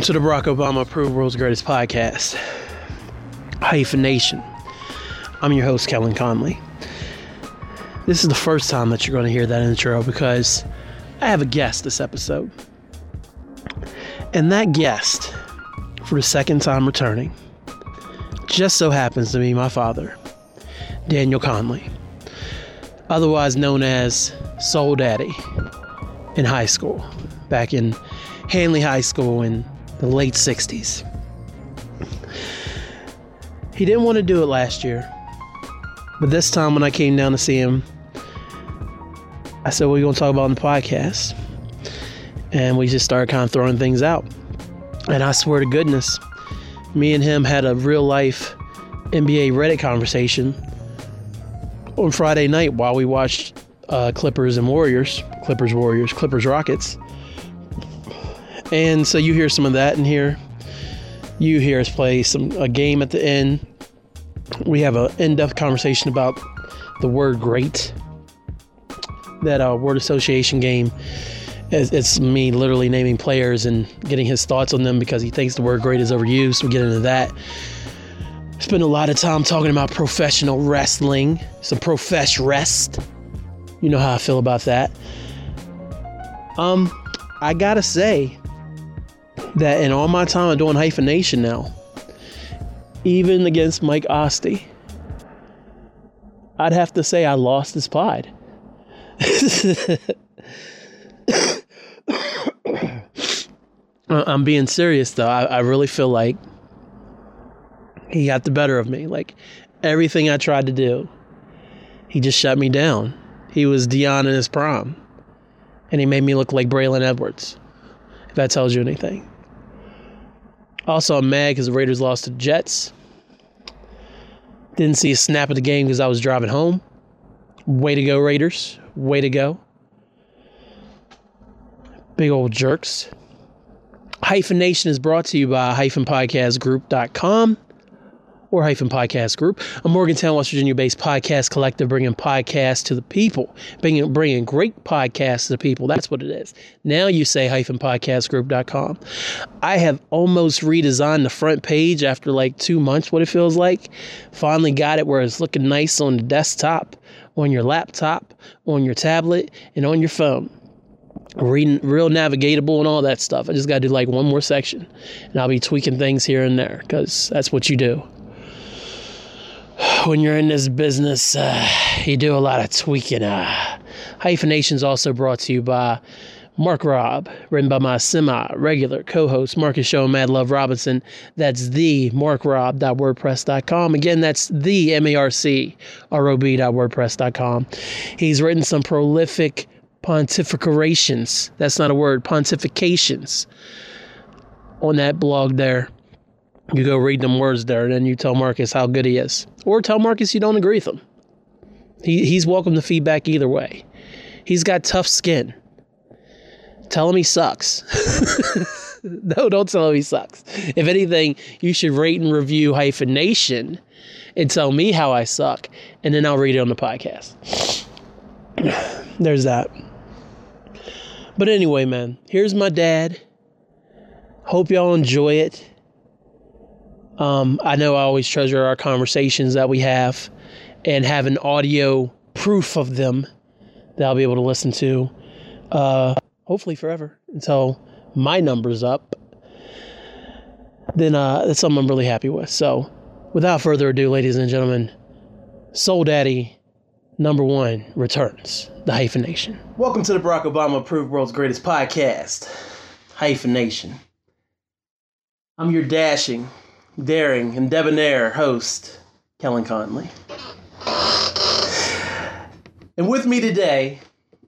Welcome to the Barack Obama Approved World's Greatest Podcast, Hyphenation. I'm your host, Kellen Conley. This is the first time that you're going to hear that intro because I have a guest this episode. And that guest, for the second time returning, just so happens to be my father, Daniel Conley, otherwise known as Soul Daddy in high school, back in Hanley High School in the late 60s. He didn't want to do it last year, but this time when I came down to see him, I said, What are you going to talk about on the podcast? And we just started kind of throwing things out. And I swear to goodness, me and him had a real life NBA Reddit conversation on Friday night while we watched uh, Clippers and Warriors, Clippers Warriors, Clippers Rockets. And so you hear some of that in here. You hear us play some a game at the end. We have an in-depth conversation about the word great. That uh, word association game. It's, it's me literally naming players and getting his thoughts on them because he thinks the word great is overused. We get into that. Spend a lot of time talking about professional wrestling, some profesh rest. You know how I feel about that. Um, I gotta say, that in all my time of doing hyphenation now, even against Mike Osty, I'd have to say I lost his pride. I'm being serious though. I, I, really feel like he got the better of me. Like everything I tried to do, he just shut me down. He was Deion in his prime. And he made me look like Braylon Edwards, if that tells you anything. Also, I'm mad because the Raiders lost to Jets. Didn't see a snap of the game because I was driving home. Way to go, Raiders. Way to go. Big old jerks. Hyphen Nation is brought to you by hyphenpodcastgroup.com or hyphen podcast group, a Morgantown, West Virginia based podcast collective bringing podcasts to the people, bringing, bringing great podcasts to the people. That's what it is. Now you say hyphen podcastgroup.com. I have almost redesigned the front page after like two months, what it feels like. Finally got it where it's looking nice on the desktop, on your laptop, on your tablet, and on your phone reading real navigatable and all that stuff. I just got to do like one more section and I'll be tweaking things here and there because that's what you do when you're in this business, uh, you do a lot of tweaking. Uh, Hyphenation is also brought to you by Marc Rob, written by my semi regular co host, Marcus Show Mad Love Robinson. That's the marcrob.wordpress.com. Again, that's the M A R C R O B.wordpress.com. He's written some prolific pontifications. That's not a word, pontifications on that blog there. You go read them words there, and then you tell Marcus how good he is. Or tell Marcus you don't agree with him. He, he's welcome to feedback either way. He's got tough skin. Tell him he sucks. no, don't tell him he sucks. If anything, you should rate and review hyphenation and tell me how I suck, and then I'll read it on the podcast. There's that. But anyway, man, here's my dad. Hope y'all enjoy it. Um, I know I always treasure our conversations that we have and have an audio proof of them that I'll be able to listen to, uh, hopefully forever until my number's up. Then uh, that's something I'm really happy with. So, without further ado, ladies and gentlemen, Soul Daddy number one returns the Hyphenation. Welcome to the Barack Obama approved world's greatest podcast, Hyphenation. I'm your dashing, daring, and debonair host, Kellen Conley. And with me today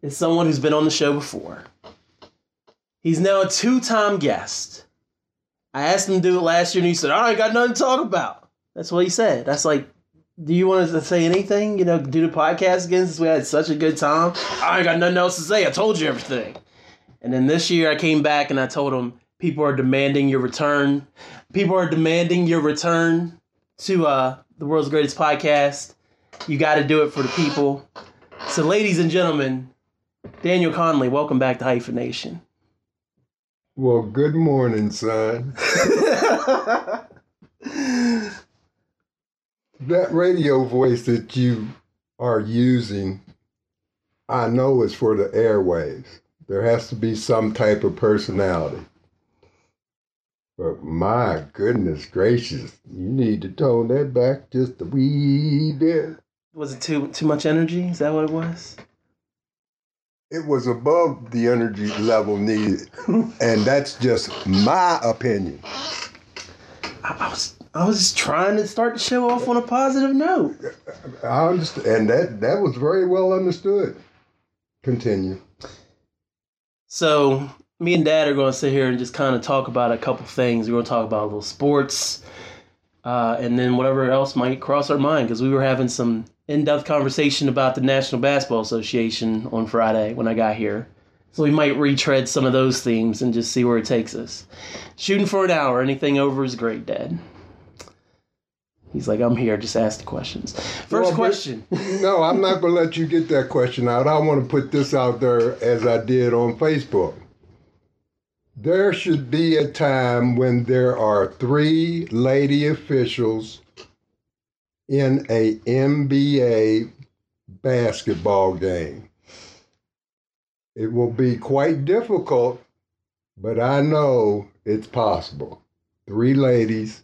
is someone who's been on the show before. He's now a two time guest. I asked him to do it last year and he said, I ain't got nothing to talk about. That's what he said. That's like, do you want to say anything? You know, do the podcast again since we had such a good time? I ain't got nothing else to say. I told you everything. And then this year I came back and I told him, people are demanding your return people are demanding your return to uh, the world's greatest podcast. You got to do it for the people. So, ladies and gentlemen, Daniel Conley, welcome back to Hyphenation. Well, good morning, son. that radio voice that you are using, I know is for the airwaves. There has to be some type of personality. But my goodness gracious, you need to tone that back just a wee bit. Was it too too much energy? Is that what it was? It was above the energy level needed, and that's just my opinion. I, I was I was just trying to start the show off on a positive note. I understand, and that that was very well understood. Continue. So me and Dad are going to sit here and just kind of talk about a couple things. We're going to talk about a little sports, uh, and then whatever else might cross our mind because we were having some in-depth conversation about the National Basketball Association on Friday when I got here. So we might retread some of those themes and just see where it takes us. Shooting for an hour, anything over is great, Dad. He's like, I'm here, just ask the questions. First well, question. no, I'm not going to let you get that question out. I want to put this out there as I did on Facebook. There should be a time when there are three lady officials in a NBA basketball game. It will be quite difficult, but I know it's possible. Three ladies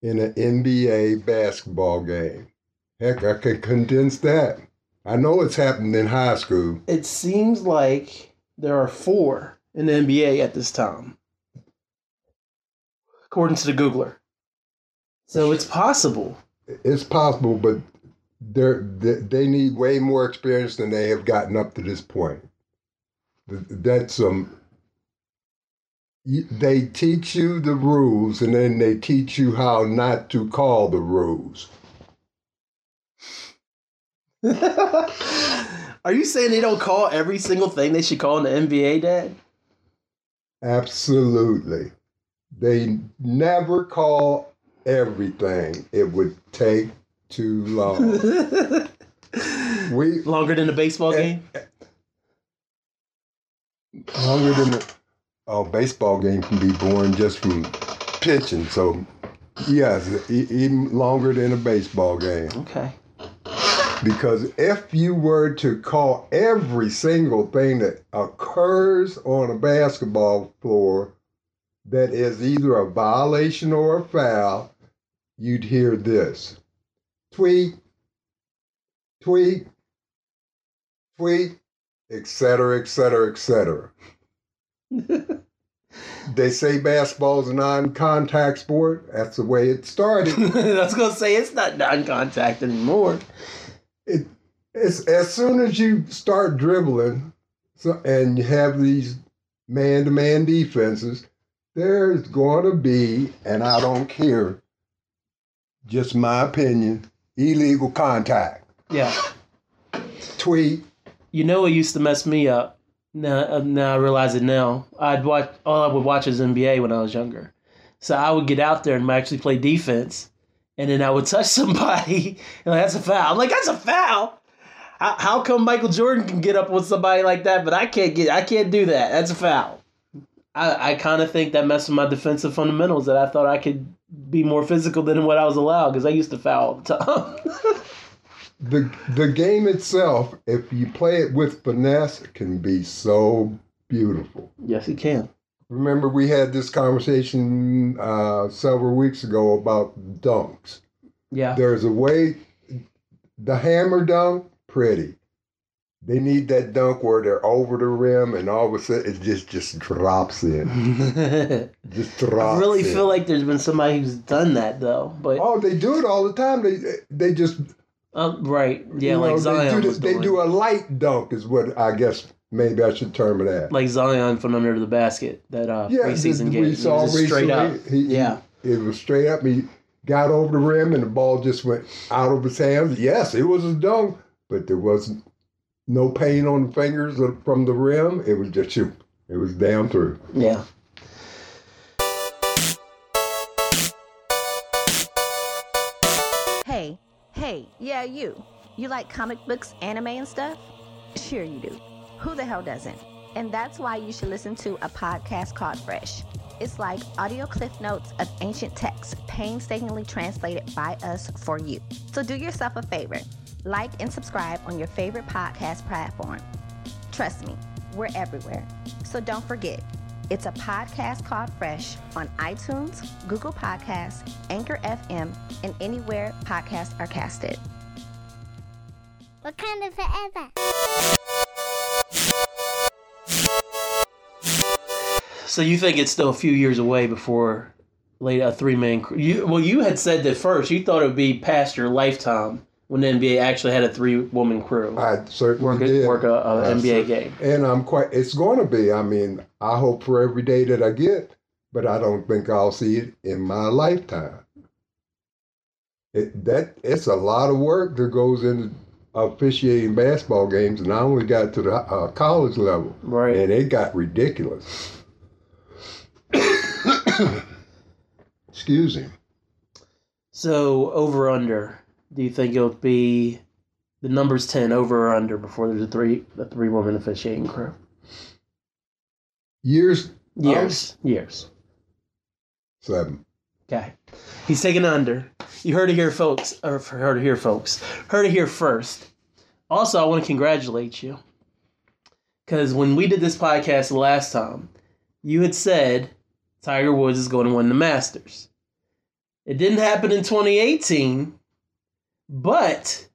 in an NBA basketball game. Heck, I can condense that. I know it's happened in high school. It seems like there are four in the NBA at this time, according to the Googler. So it's possible. It's possible, but they're, they need way more experience than they have gotten up to this point. That's um. They teach you the rules, and then they teach you how not to call the rules. Are you saying they don't call every single thing they should call in the NBA, Dad? Absolutely. They never call everything, it would take too long. we longer than a baseball eh, game. Eh, longer than a oh, baseball game can be born just from pitching. So, yes, even longer than a baseball game. Okay. Because if you were to call every single thing that occurs on a basketball floor that is either a violation or a foul, you'd hear this tweet, tweet, tweet, etc., etc., etc. they say basketball is a non-contact sport. That's the way it started. I was gonna say it's not non-contact anymore. It, it's as soon as you start dribbling, so, and you have these man-to-man defenses, there's going to be, and I don't care just my opinion, illegal contact. Yeah. Tweet. You know what used to mess me up? Now, uh, now I realize it now. I'd watch all I would watch is NBA when I was younger, so I would get out there and actually play defense, and then I would touch somebody, and like, that's a foul. I'm like, that's a foul. How, how come Michael Jordan can get up with somebody like that, but I can't get? I can't do that. That's a foul. I, I kind of think that messed with my defensive fundamentals that I thought I could be more physical than what I was allowed because I used to foul all the time. the the game itself, if you play it with finesse, can be so beautiful. Yes, it can. Remember, we had this conversation uh, several weeks ago about dunks. Yeah. There's a way, the hammer dunk, pretty. They need that dunk where they're over the rim and all of a sudden it just just drops in. just drops. I really in. feel like there's been somebody who's done that though. But oh, they do it all the time. They they just uh, right, yeah, like know, Zion. They, do, they do a light dunk, is what I guess maybe I should term it as. Like Zion from under the basket that uh, yeah, preseason game. We saw recently, straight up. He, yeah, it was straight up. He got over the rim and the ball just went out of his hands. Yes, it was a dunk, but there wasn't no pain on the fingers from the rim. It was just shoot. It was down through. Yeah. Hey, hey, yeah, you. You like comic books, anime, and stuff? Sure you do. Who the hell doesn't? And that's why you should listen to a podcast called Fresh. It's like audio cliff notes of ancient texts painstakingly translated by us for you. So do yourself a favor like and subscribe on your favorite podcast platform. Trust me, we're everywhere. So don't forget, it's a podcast called Fresh on iTunes, Google Podcasts, Anchor FM, and anywhere podcasts are casted. Wakanda forever. So you think it's still a few years away before late a three man crew? You, well, you had said that first. You thought it would be past your lifetime when the NBA actually had a three woman crew I certainly work did. work a, a I NBA cer- game. And I'm quite. It's going to be. I mean, I hope for every day that I get, but I don't think I'll see it in my lifetime. It that it's a lot of work that goes into officiating basketball games, and I only got to the uh, college level, Right. and it got ridiculous. Excuse me. So over under. Do you think it'll be the numbers ten over or under before there's a three a three woman officiating crew? Years Years. Years. seven. Okay. He's taking under. You heard it here, folks. Or heard it here, folks. Heard it here first. Also, I want to congratulate you. Because when we did this podcast last time, you had said Tiger Woods is going to win the Masters. It didn't happen in 2018, but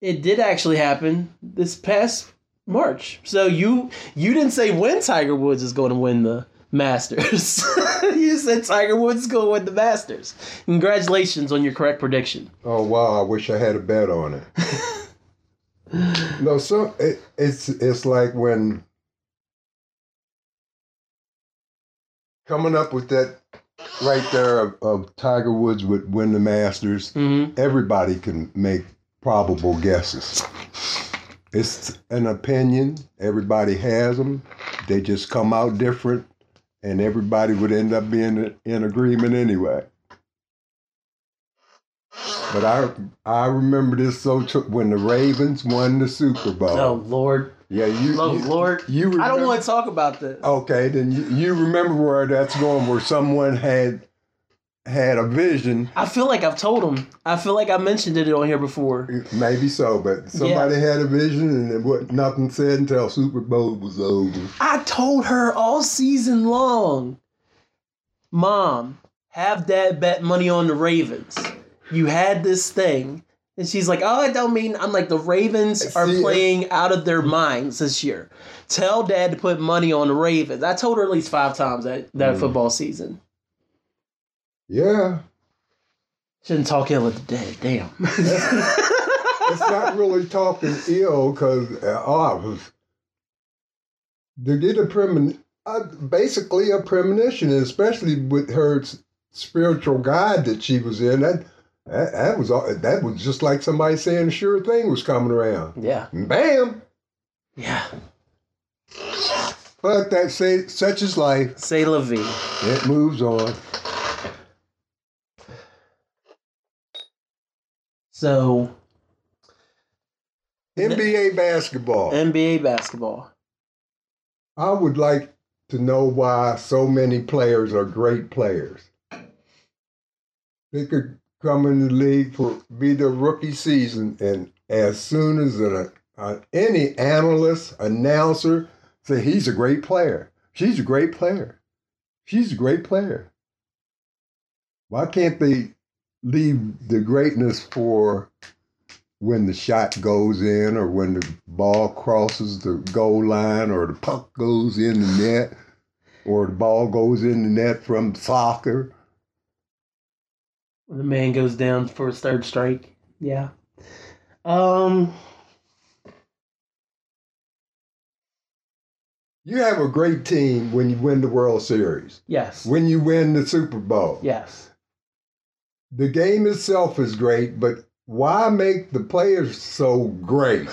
it did actually happen this past March. So you you didn't say when Tiger Woods is going to win the Masters. you said Tiger Woods is going to win the Masters. Congratulations on your correct prediction. Oh wow! I wish I had a bet on it. no, so it, it's it's like when coming up with that right there of, of Tiger Woods would win the Masters. hmm Everybody can make probable guesses. It's an opinion. Everybody has them. They just come out different, and everybody would end up being in agreement anyway. But I I remember this so tr- when the Ravens won the Super Bowl. Oh Lord, Yeah, you. oh you, Lord, you I don't want to talk about this. Okay, then you, you remember where that's going, where someone had had a vision. I feel like I've told him. I feel like I mentioned it on here before. Maybe so, but somebody had a vision, and it was nothing said until Super Bowl was over. I told her all season long, Mom, have Dad bet money on the Ravens. You had this thing. And she's like, oh, I don't mean. I'm like, the Ravens are playing out of their minds this year. Tell Dad to put money on the Ravens. I told her at least five times that, that Mm. football season. Yeah, Shouldn't talk ill of the dead. Damn. it's not really talking ill because uh, oh, I was to get a premin, uh, basically a premonition, especially with her spiritual guide that she was in. That that, that was all- that was just like somebody saying a sure thing was coming around. yeah. And bam! Yeah. But that say such is life. Say la vie. It moves on. So, NBA basketball. NBA basketball. I would like to know why so many players are great players. They could come in the league for be the rookie season, and as soon as an, any analyst, announcer say he's a great player, she's a great player, she's a great player. Why can't they leave the greatness for when the shot goes in or when the ball crosses the goal line or the puck goes in the net or the ball goes in the net from soccer. The man goes down for his third strike. Yeah. Um. You have a great team when you win the World Series, Yes. when you win the Super Bowl. Yes. The game itself is great, but why make the players so great?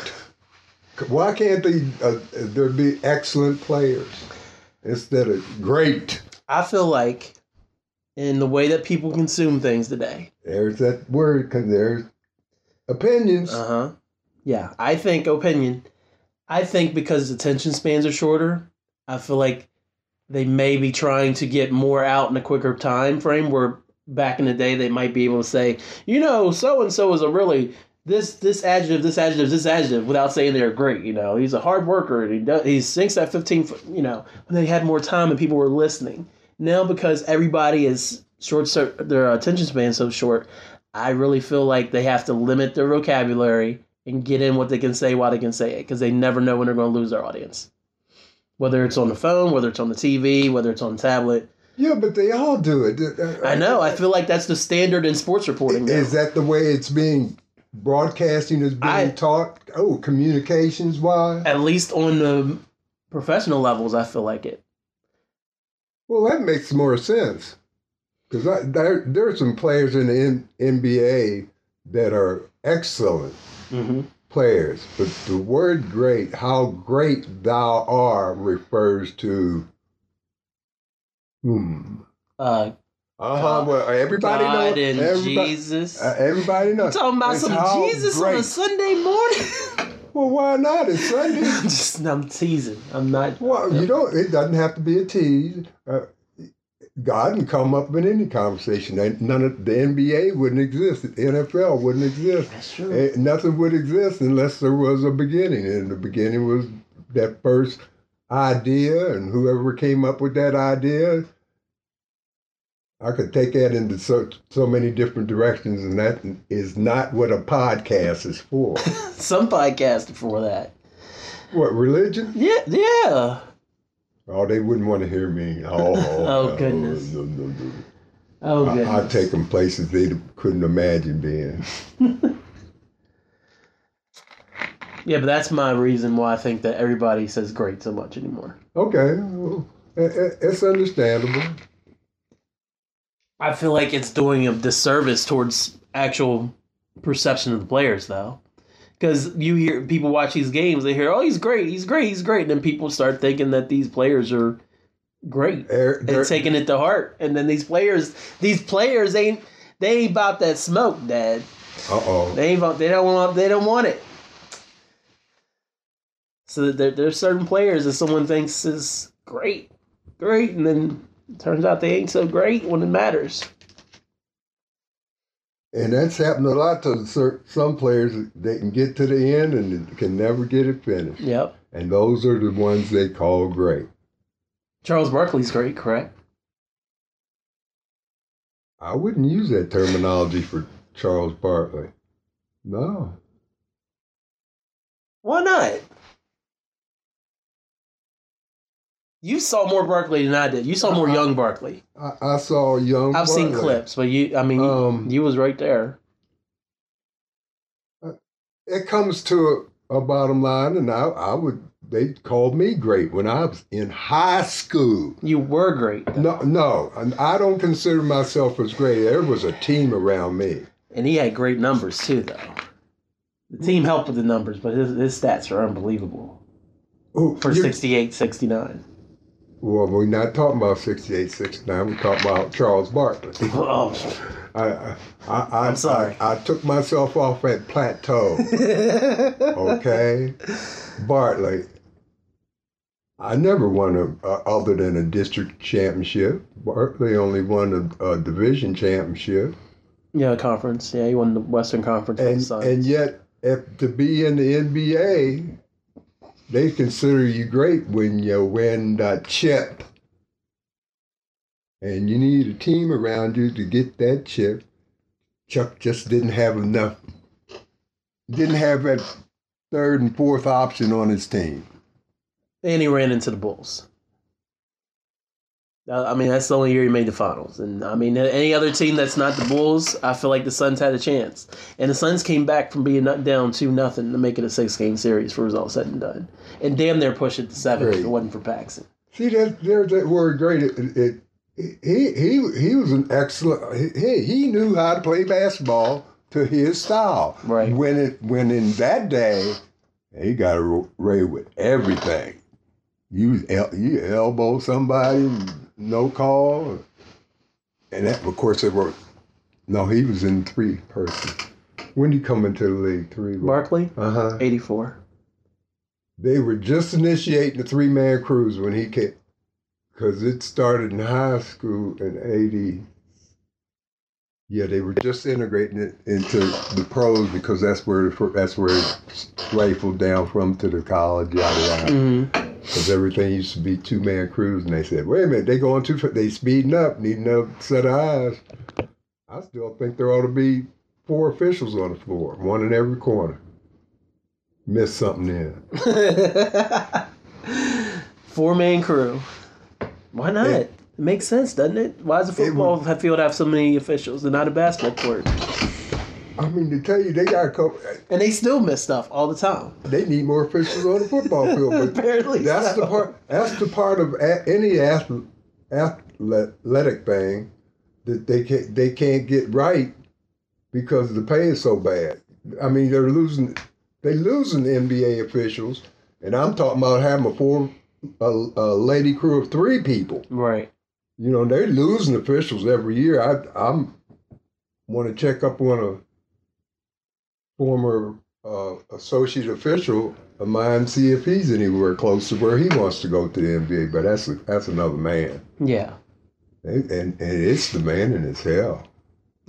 Why can't they, uh, there be excellent players instead of great? I feel like in the way that people consume things today. There's that word. 'cause There's opinions. Uh huh. Yeah, I think opinion. I think because attention spans are shorter, I feel like they may be trying to get more out in a quicker time frame. Where back in the day, they might be able to say, you know, so and so is a really this this adjective, this adjective, this adjective, without saying they're great. You know, he's a hard worker and he does, he sinks that fifteen. foot, You know, when they had more time and people were listening. Now because everybody is short, their attention span so short, I really feel like they have to limit their vocabulary and get in what they can say while they can say it because they never know when they're going to lose their audience. Whether it's on the phone, whether it's on the TV, whether it's on the tablet. Yeah, but they all do it. Uh, uh, I know. I feel like that's the standard in sports reporting. Now. Is that the way it's being broadcasting is being I, taught? Oh, communications wise. At least on the professional levels, I feel like it. Well, that makes more sense because there there are some players in the N- NBA that are excellent mm-hmm. players, but the word "great," how great thou art, refers to hmm. Uh, uh-huh. Well, everybody God knows. Everybody, Jesus. Uh, everybody knows. I'm talking about it's some Jesus great. on a Sunday morning. well, why not? It's Sunday. Just, I'm teasing. I'm not. Well, you don't. It doesn't have to be a tease. Uh, God can come up in any conversation. None of the NBA wouldn't exist. The NFL wouldn't exist. That's true. Nothing would exist unless there was a beginning, and the beginning was that first idea, and whoever came up with that idea. I could take that into so so many different directions, and that is not what a podcast is for. Some podcasts are for that. What religion? Yeah, yeah. Oh, they wouldn't want to hear me. Oh, oh goodness. No, no, no, oh goodness. I, would take them places they couldn't imagine being. yeah, but that's my reason why I think that everybody says great so much anymore. Okay, well, it's understandable. I feel like it's doing a disservice towards actual perception of the players, though because you hear people watch these games, they hear, "Oh, he's great, he's great, he's great," and then people start thinking that these players are great they're, they're, and taking it to heart. And then these players, these players ain't they ain't about that smoke, Dad. Uh oh. They ain't they don't want they don't want it. So there, there's certain players that someone thinks is great, great, and then turns out they ain't so great when it matters. And that's happened a lot to some players. They can get to the end and can never get it finished. Yep. And those are the ones they call great. Charles Barkley's great, correct? I wouldn't use that terminology for Charles Barkley. No. Why not? You saw more Barkley than I did. You saw more I, young Barkley. I, I, saw young. I've Barkley. seen clips, but you, I mean, um, you, you, was right there. Uh, it comes to a, a bottom line, and I, I would. They called me great when I was in high school. You were great. Though. No, no, and I don't consider myself as great. There was a team around me, and he had great numbers too, though. The team helped with the numbers, but his, his stats are unbelievable. Ooh, for 68, 69. Well, we're not talking about 68, 69. We're talking about Charles Barkley. Oh. I, I, am sorry. I, I, took myself off at plateau. okay? Barkley. I never won a, uh, other than a district championship. Barkley only won a, a division championship. Yeah, conference. Yeah, he won the Western Conference. And, and yet, if to be in the NBA, they consider you great when you win that chip. And you need a team around you to get that chip. Chuck just didn't have enough, didn't have that third and fourth option on his team. And he ran into the Bulls. Uh, I mean, that's the only year he made the finals. And I mean, any other team that's not the Bulls, I feel like the Suns had a chance. And the Suns came back from being nut down two nothing to make it a six game series for it all said and done. And damn near push it to seven if it wasn't for Paxson. See, that, there's that word great. It, it, he, he, he was an excellent, he, he knew how to play basketball to his style. Right. When, it, when in that day, he got away with everything. You, you elbow somebody no call. And that, of course, it were. No, he was in three person. When did he come into the league? Three. Barkley. Uh huh. Eighty four. They were just initiating the three man crews when he came, because it started in high school in '80. Yeah, they were just integrating it into the pros because that's where that's where it rifled down from to the college, yada yada. Mm-hmm. Because everything used to be two man crews, and they said, "Wait a minute, they going too, fa- they speeding up, need another set of eyes." I still think there ought to be four officials on the floor, one in every corner. Miss something in. Four man crew. Why not? Yeah. It makes sense, doesn't it? Why does a football field have so many officials and not a basketball court? I mean, to tell you, they got a couple. And they still miss stuff all the time. They need more officials on the football field, but Apparently that's so. the part. That's the part of any ath- athletic thing that they can't they can't get right because the pay is so bad. I mean, they're losing they losing NBA officials, and I'm talking about having a four a, a lady crew of three people. Right. You know, they're losing officials every year. I I'm want to check up on a former uh, associate official of mine, see if he's anywhere close to where he wants to go to the NBA. But that's that's another man, Yeah. and and, and it's demanding as hell.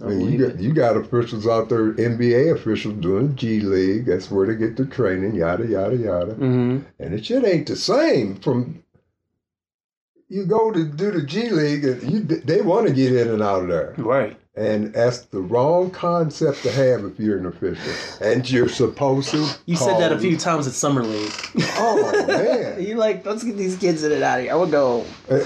I mean, you got you got officials out there, NBA officials doing G League. That's where they get their training, yada yada yada. Mm-hmm. And it shit ain't the same from. You go to do the G League, and you, they want to get in and out of there. Right. And that's the wrong concept to have if you're an official. And you're supposed to. You said that a call- few times at summer league. Oh man. you like, let's get these kids in and out of here. I would go. Uh,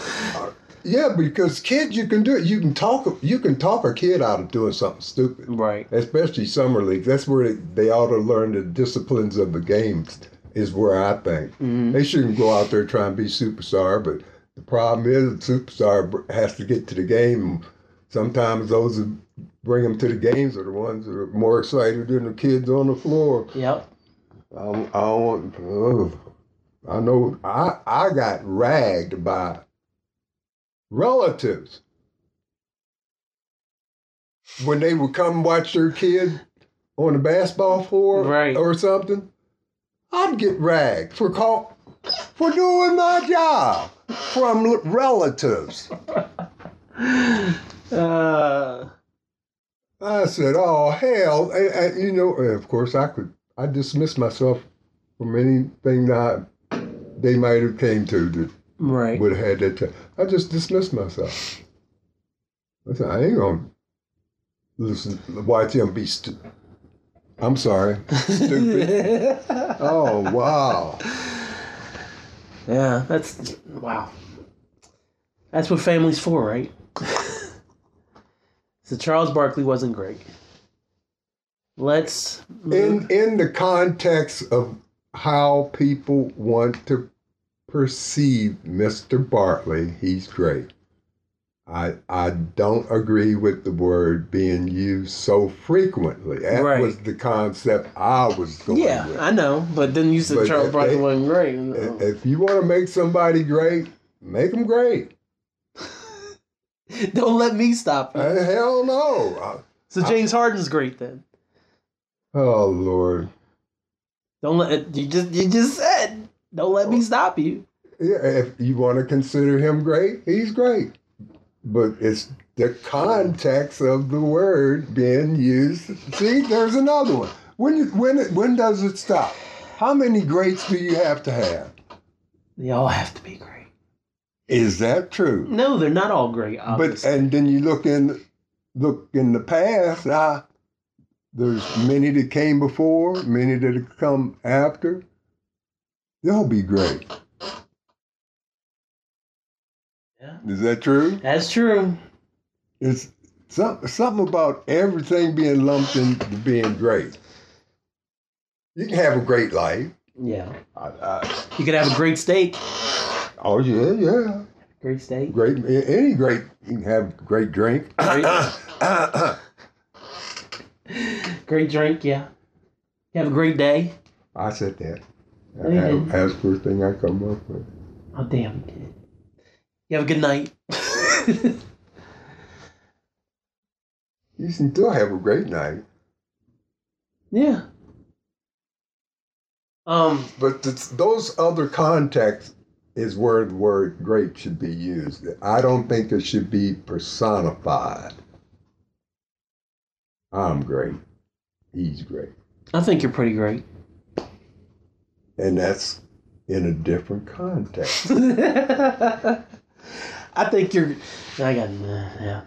yeah, because kids, you can do it. You can talk. You can talk a kid out of doing something stupid. Right. Especially summer leagues. That's where they, they ought to learn the disciplines of the games. Is where I think Mhm. they shouldn't go out there trying to be superstar. But the problem is, the superstar has to get to the game. Sometimes those who bring them to the games are the ones that are more excited than the kids on the floor. Yep. I I want. ugh. I know. I I got ragged by relatives when they would come watch their kid on the basketball floor Right. or something. I'd get ragged for call for doing my job from relatives. Uh, I said, "Oh hell!" And, and, you know, and of course, I could. I dismissed myself from anything that they might have came to that right. would have had that. Time. I just dismissed myself. I said, "I ain't gonna listen, watch him be stu I'm sorry, stupid. oh wow! yeah, that's wow. That's what family's for, right? So Charles Barkley wasn't great. Let's In in the context of how people want to perceive Mr. Barkley, he's great. I I don't agree with the word being used so frequently. That Right. was the concept I was going yeah, with. I know, but then you said But Charles Barkley wasn't great. If you want to make somebody great, make them great. Don't let me stop you. Uh, hell no. So James Harden's great then. Oh Lord. Don't let you just you just said. Don't let me stop you. Yeah, if you want to consider him great, he's great. But it's the context of the word being used. See, there's another one. When when when does it stop? How many greats do you have to have? They all have to be great. Is that true? No, they're not all great. But and then you look in look in the past. Ah, there's many that came before, many that have come after. They'll be great. yeah, Is that true? that's true. It's some, something about everything being lumped into being great. You can have a great life. Yeah, I, I, you can have a great steak. Oh yeah, yeah. Great steak. Great, any great. You can have a great drink. Great, great drink. Yeah. You have a great day. I said that. You didn't. That's the first thing I come up with. Oh damn. you have a good night. You can still have a great night. yeah. Um, But th- those other contexts is where the word great should be used. I don't think it should be personified. I'm great. He's great. I think you're pretty great. And that's in a different context. I think you're. I got uh, yeah.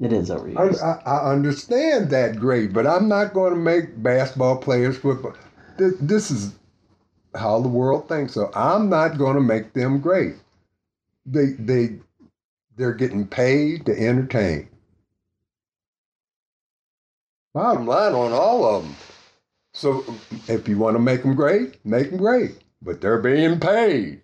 It is I, overused. I, I understand that great, but I'm not going to make basketball players football. This, this is how the world thinks. So I'm not going to make them great. They they they're getting paid to entertain. Bottom line on all of them. So if you want to make them great, make them great. But they're being paid.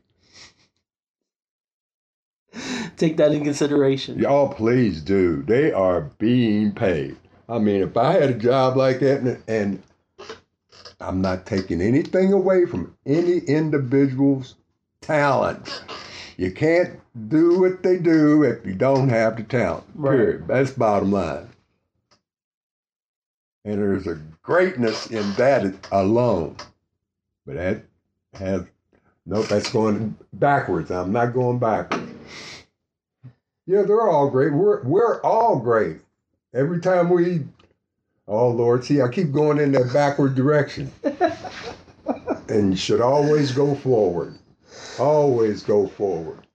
Take that in consideration. Y'all, please do. They are being paid. I mean, if I had a job like that, and, and I'm not taking anything away from any individual's talent. You can't do what they do if you don't have the talent. Right. Period. That's bottom line. And there's a greatness in that alone. But that has no, that's going backwards. I'm not going backwards. Yeah, they're all great. We're we're all great. Every time we, oh Lord, see, I keep going in that backward direction. and you should always go forward. Always go forward.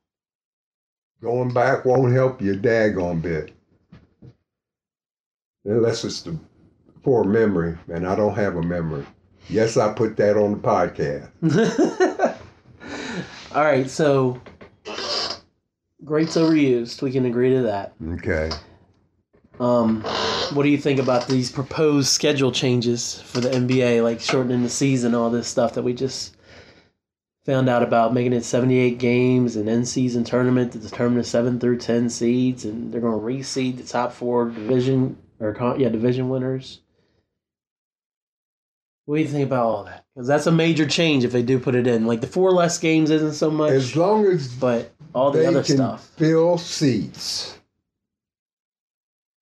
Going back won't help you a daggone bit. Unless it's the, poor memory, and I don't have a memory. Yes, I put that on the podcast. All right, so great's overused. We can agree to that. Okay. Um, what do you think about these proposed schedule changes for the NBA, like shortening the season, all this stuff that we just found out about, making it 78 games and end season tournament to determine the 7 through 10 seeds, and they're going to reseed the top four division or yeah division winners. What do you think about all that? Because that's a major change if they do put it in. Like the four less games isn't so much, As long as but all the they other can stuff. fill seats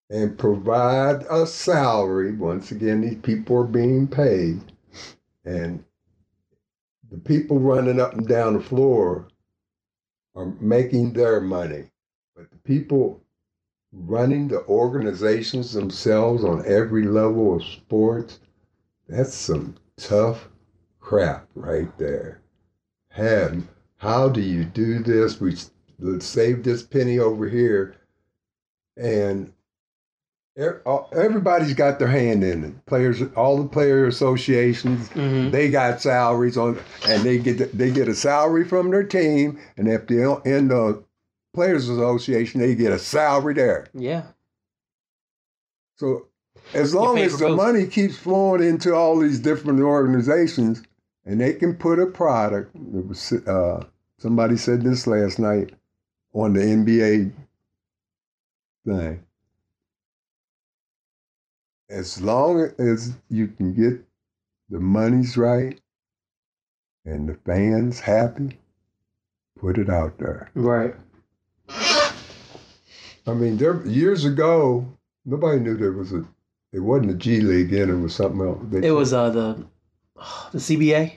and provide a salary. Once again, these people are being paid, and the people running up and down the floor are making their money. But the people running the organizations themselves on every level of sports, that's some tough crap right there. Have how do you do this? We save this penny over here, and everybody's got their hand in it. Players, all the player associations, Mhm. they got salaries on, and they get they get a salary from their team, and if they're in the players association, they get a salary there. Yeah. So as long as the both. money keeps flowing into all these different organizations, and they can put a product. Uh, somebody said this last night on the NBA thing. As long as you can get the money's right and the fans happy, put it out there. Right. I mean, there years ago, nobody knew there was a. It wasn't a G League, and it was something else. They- It was uh the the CBA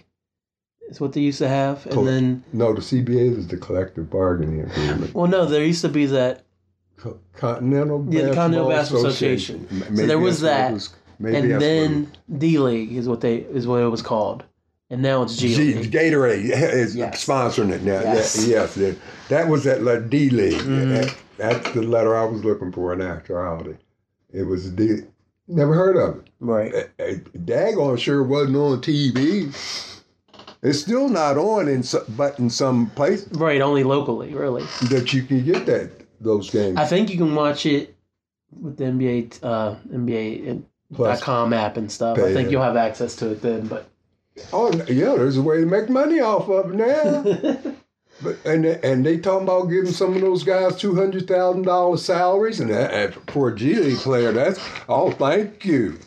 is what they used to have, and Cool. then no, the CBA is the collective bargaining agreement. well, no, there used to be that. Co- Continental Yeah, the Continental Basketball Association. Association. So there was that's what it that, was- and then D League is what they is what it was called, and now it's G. Gatorade is Yes. sponsoring it now. Yes. Yeah, yes, that was that le- D League. Mhm. That- that's the letter I was looking for in actuality. It was D. Never heard of it. Right. Uh, sure wasn't on TV. It's still not on in so, but in some place Right. Only locally, really. that you can get that those games. I think you can watch it with the NBA uh, NBA Plus, dot com app and stuff. I think it. you'll have access to it then, but oh yeah, there's a way to make money off of it now. but and and they talking about giving some of those guys two hundred thousand dollars salaries, and, that, and for a G League player, that's oh thank you.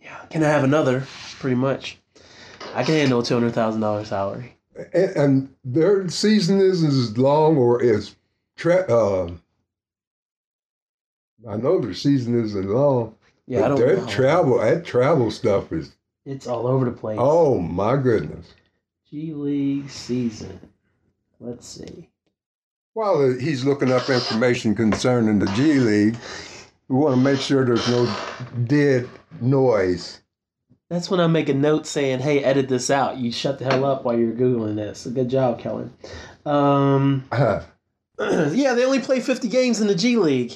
yeah, can I have another? Pretty much. I can handle a two hundred thousand dollars salary. And, and their season is as long or as tra- uh, I know their season isn't long. Yeah, I don't know. travel that travel stuff is It's all over the place. Oh my goodness. G League season. Let's see. While he's looking up information concerning the G League, we want to make sure there's no dead noise. That's when I make a note saying, "Hey, edit this out." You shut the hell up while you're googling this. Good job, Kellen. Um, yeah, they only play 50 games in the G League.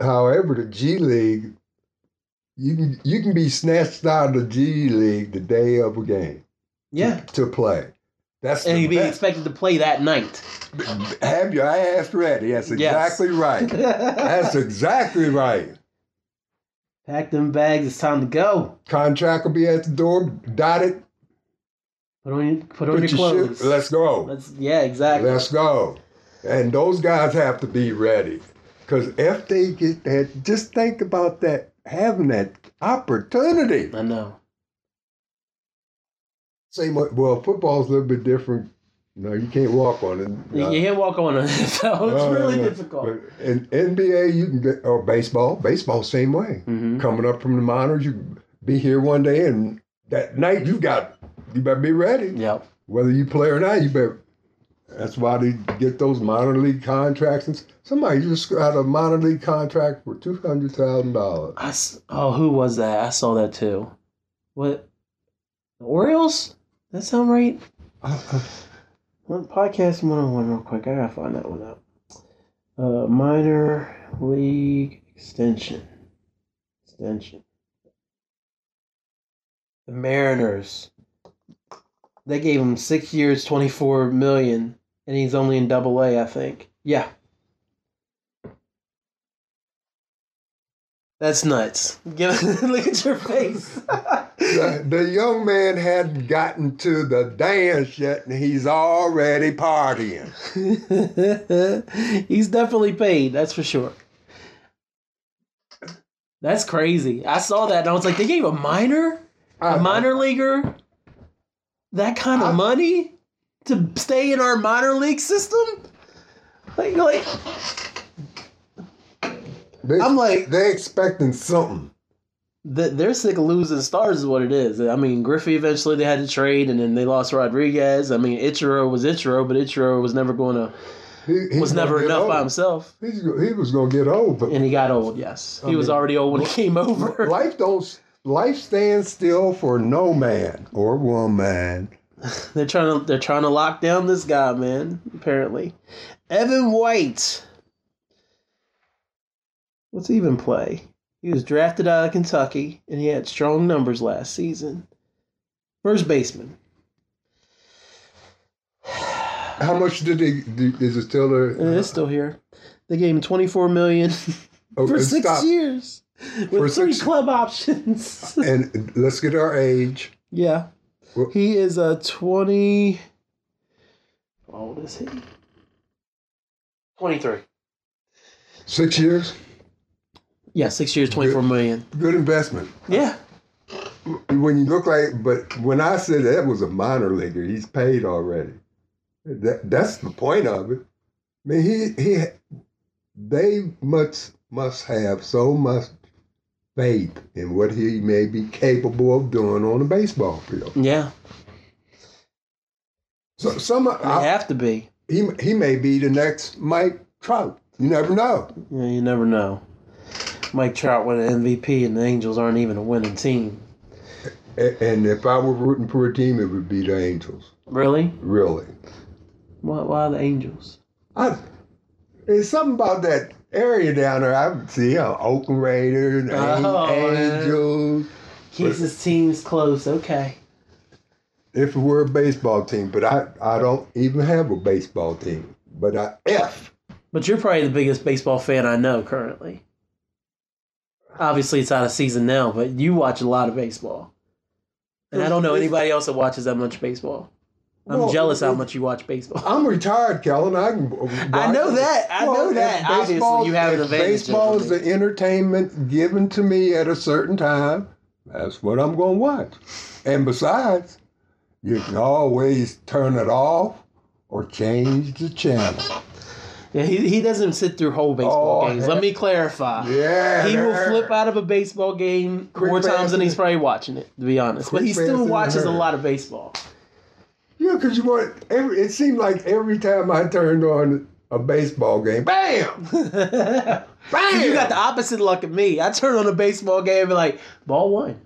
However, the G League, you can you can be snatched out of the G League the day of a game Yeah, to play. That's and you'd be best. expected to play that night. Have your ass ready. That's Yes. exactly right. That's exactly right. Pack them bags. It's time to go. Contract will be at the door. Dot it. Put on your put on Put your your clothes. shit. Let's go. Let's yeah, exactly. Let's go. And those guys have to be ready. Because if they get that, just think about that, having that opportunity. I know. Same way, well, football's a little bit different. No, you can't walk on it. You you can't walk on it. So it's No, no, really no. difficult. But in NBA, you can get, or baseball, baseball, same way. hmm Coming up from the minors, you be here one day, and that night you got, you better be ready. Yep. Whether you play or not, you better. That's why they get those minor league contracts. And somebody just got a minor league contract for two hundred thousand dollars. I s- oh, who was that? I saw that too. What? The Orioles? That sound right? One podcast one on one real quick. I gotta find that one out. Uh, minor league extension. Extension. The Mariners. They gave him six years, twenty four million, and he's only in Double A, I think. Yeah. That's nuts. Give, look at your face. the, the young man hadn't gotten to the dance yet, and he's already partying. He's definitely paid, that's for sure. That's crazy. I saw that and I was like, they gave a minor, a minor leaguer, that kind of I- money to stay in our minor league system. Like, like They, I'm like- they expecting something. th- they're sick of losing stars, is what it is. I mean, Griffey eventually they had to trade, and then they lost Rodriguez. I mean, Ichiro was Ichiro, but Ichiro was never going to He, he's was never enough by himself. He's, he was gonna get old, but And he got old, yes. He I was already old when he came over. life don't. Life stands still for no man or woman. They're trying to they're trying to lock down this guy, man, apparently. Evan White. What's even play? He was drafted out of Kentucky and he had strong numbers last season. First baseman. How much did he? do- Is it still there? it's still here. They gave him twenty four million Oh, for six stop. years. With For three six- club options. And let's get our age. Yeah. Well- He is a 20. How old is he? 23. Six years. Yeah, six years, 24 million. Good investment. Yeah. When you look like, but when I said that was a minor leaguer, he's paid already. That that's the point of it. I mean, he he, they must must have so much faith in what he may be capable of doing on a baseball field. Yeah. So some They I, have to be. he he may be the next Mike Trout. You never know. Yeah, you never know. Mike Trout won an MVP, and the Angels aren't even a winning team. And if I were rooting for a team, it would be the Angels. Really? Really. Why, why the Angels? I, there's something about that area down there. I see uh, Oakland Raiders, Oh. Angels. Keeps his teams close. Okay. If it were a baseball team, but I, I don't even have a baseball team. But I F. But you're probably the biggest baseball fan I know currently. Obviously, it's out of season now, but you watch a lot of baseball. And I don't know anybody else that watches that much baseball. I'm Well, jealous how much you watch baseball. I'm retired, Kellen. I can. I know that. I know that. Obviously, baseball- you have advantage Baseball is the entertainment given to me at a certain time. That's what I'm going to watch. And besides, you can always turn it off or change the channel. Yeah, he, he doesn't sit through whole baseball Oh, games. Let me clarify. Yeah, He will flip out of a baseball game Quick more times than he's probably watching it, to be honest. but he still watches a lot of baseball. Yeah, because you want every. It seemed like every time I turned on a baseball game, bam, bam. you got the opposite luck of me. I turn on a baseball game and be like, ball one.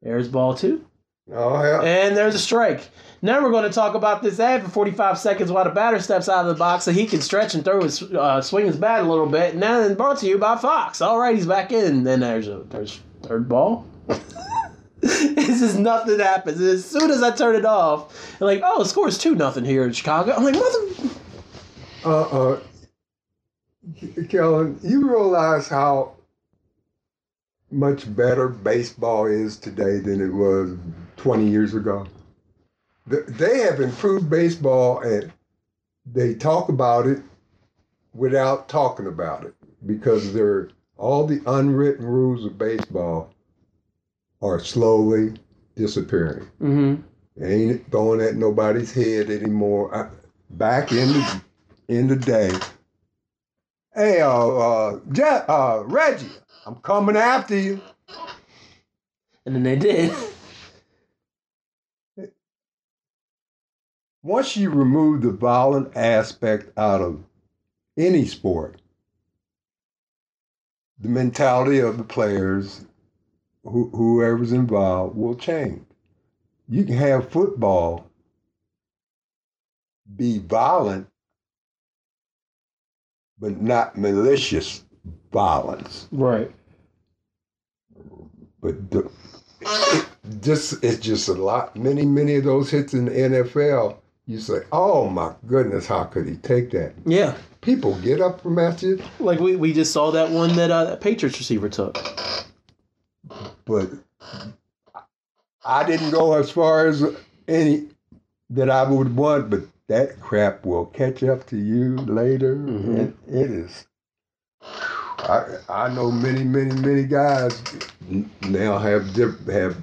There's ball two. oh yeah. And there's a strike. Now we're going to talk about this ad for 45 seconds while the batter steps out of the box so he can stretch and throw his uh, swing his bat a little bit. And then brought to you by Fox. All right, he's back in. Then there's a there's third ball. this is nothing happens. And as soon as I turn it off, I'm like, oh, the score is two nothing here in Chicago. I'm like, mother. Uh uh. Kellen, you realize how much better baseball is today than it was 20 years ago? They have improved baseball and they talk about it without talking about it because they're all the unwritten rules of baseball are slowly disappearing. Mm-hmm. ain't throwing at nobody's head anymore. I, back in the in the day, hey, uh, uh, Je- uh, Reggie, I'm coming after you. And then they did. Once you remove the violent aspect out of any sport, the mentality of the players, who, whoever's involved, will change. You can have football be violent, but not malicious violence. Right. But the, it, just it's just a lot. Many many of those hits in the NFL, you say, "Oh my goodness, how could he take that?" Yeah. People get up from shit, Like we, we just saw that one that uh, that Patriots receiver took. But I didn't go as far as any that I would want. But that crap will catch up to you later, Mhm. and it is. I I know many many many guys now have have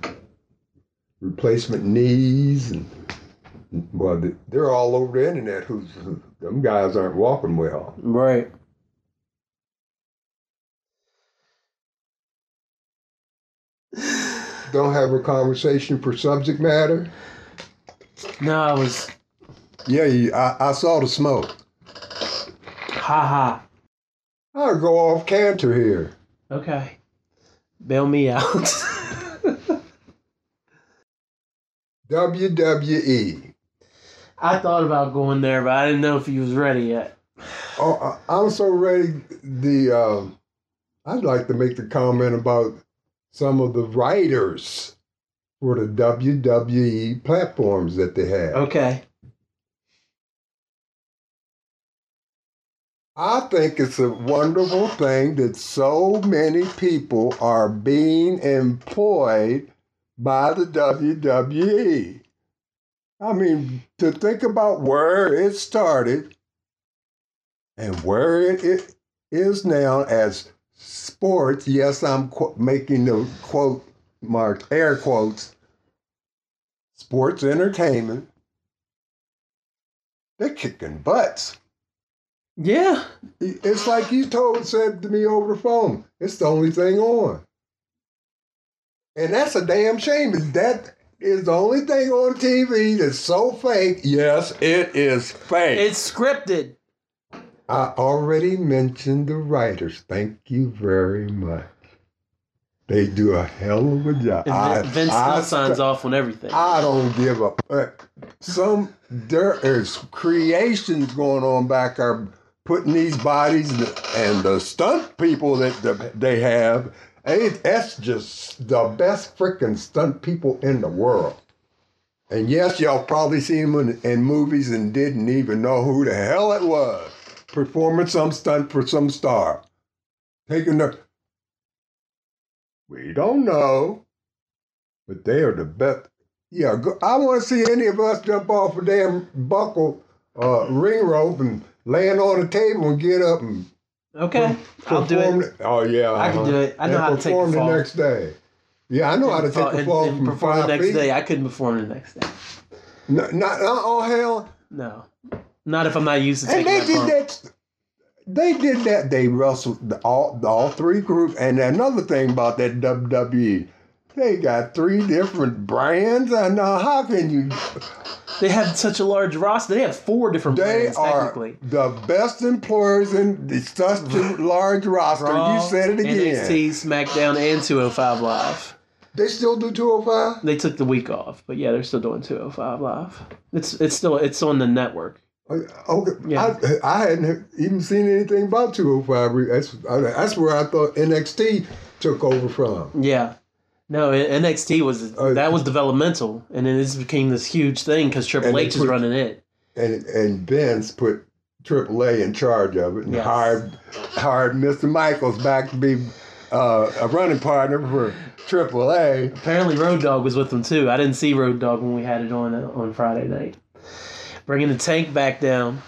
replacement knees and well they- they're all over the internet. Who's them guys aren't walking well. Right. Don't have a conversation for subject matter. No, I was Yeah, you, I, I saw the smoke. ha ha. I'll go off canter here. Okay. Bail me out. WWE. I thought about going there, but I didn't know if he was ready yet. Oh, I'm so ready. The um, I'd like to make the comment about some of the writers for the WWE platforms that they have. Okay. I think it's a wonderful thing that so many people are being employed by the WWE. I mean, to think about where it started and where it, it is now as sports. Yes, I'm qu- making the quote mark air quotes. Sports entertainment. They're kicking butts. Yeah. It's like you told said to me over the phone. It's the only thing on. And that's a damn shame. That is the only thing on TV that's so fake. Yes, it is fake. It's scripted. I already mentioned the writers. Thank you very much. They do a hell of a job. And I- Vin- Vince I signs st- off on everything. I don't give a fuck. Some there is creations going on back there, putting these bodies and the stunt people that they have. eh, That's just the best freaking stunt people in the world. And yes, y'all probably seen them in, in movies and didn't even know who the hell it was performing some stunt for some star. Taking the. We don't know, but they are the best. Yeah, I want to see any of us jump off a damn buckle uh, ring rope and land on the table and get up and okay. I'll do it. the- oh yeah, I can uh-huh. do it. I know And how to take a perform fall. the next day. Yeah, I know how to take a fall and from perform the five next feet. day. I couldn't perform the next day. No, not, oh hell, No. Not if I'm not used to And they that did that. They did that. They wrestled the, all all three groups. And another thing about that WWE, they got three different brands. And uh, how can you? They have such a large roster. They have four different They brands are technically. the best employers in the- such a large roster. Raw, you said it again. NXT, SmackDown, and 205 Live. They still do 205? They took the week off, but yeah, they're still doing 205 Live. It's it's still it's on the network. Uh, Okay, Yeah. I, I hadn't even seen anything about 205. That's, that's where I thought NXT took over from. Yeah. No, NXT was Uh, that was developmental, and then this became this huge thing because Triple H is running it. And and Vince put AAA in charge of it and Yes. hired hired Mr. Michaels back to be uh, a running partner for AAA. Apparently, Road Dog was with them too. I didn't see Road Dog when we had it on uh, on Friday night. Bringing the tank back down.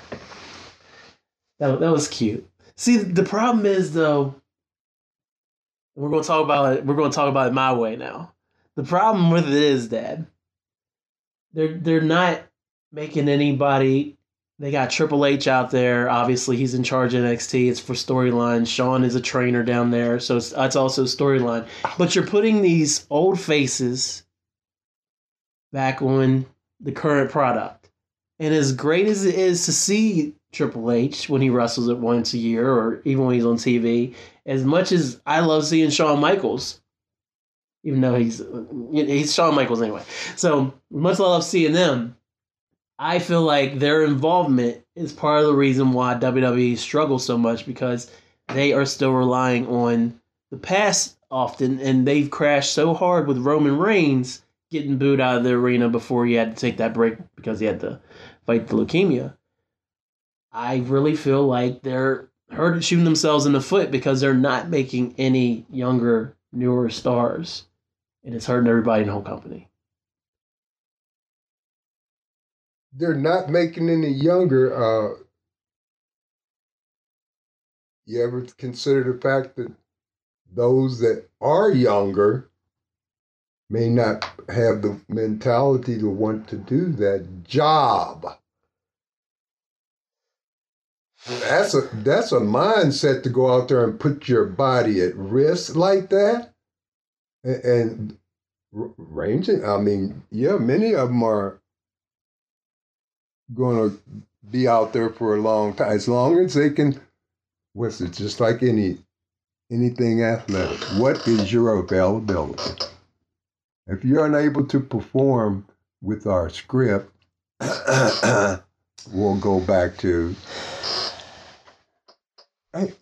That, that was cute. See, the problem is though. We're gonna talk about it. We're gonna talk about it my way now. The problem with it is, Dad. They're they're not making anybody. They got Triple H out there. Obviously, he's in charge of NXT. It's for storyline. Sean is a trainer down there, so it's, that's also storyline. But you're putting these old faces back on the current product. And as great as it is to see Triple H when he wrestles it once a year or even when he's on TV, as much as I love seeing Shawn Michaels, even though he's he's Shawn Michaels anyway. So much I love seeing them, I feel like their involvement is part of the reason why WWE struggles so much because they are still relying on the past often, and they've crashed so hard with Roman Reigns getting booed out of the arena before he had to take that break because he had to fight the leukemia. I really feel like they're hurt shooting themselves in the foot because they're not making any younger, newer stars, and it's hurting everybody in the whole company. They're not making any younger. Uh, you ever consider the fact that those that are younger may not have the mentality to want to do that job? That's a that's a mindset to go out there and put your body at risk like that, and, and ranging. I mean, yeah, many of them are going to be out there for a long time, as long as they can. What's it? Just like any anything athletic. What is your availability? If you're unable to perform with our script, we'll go back to. Hey,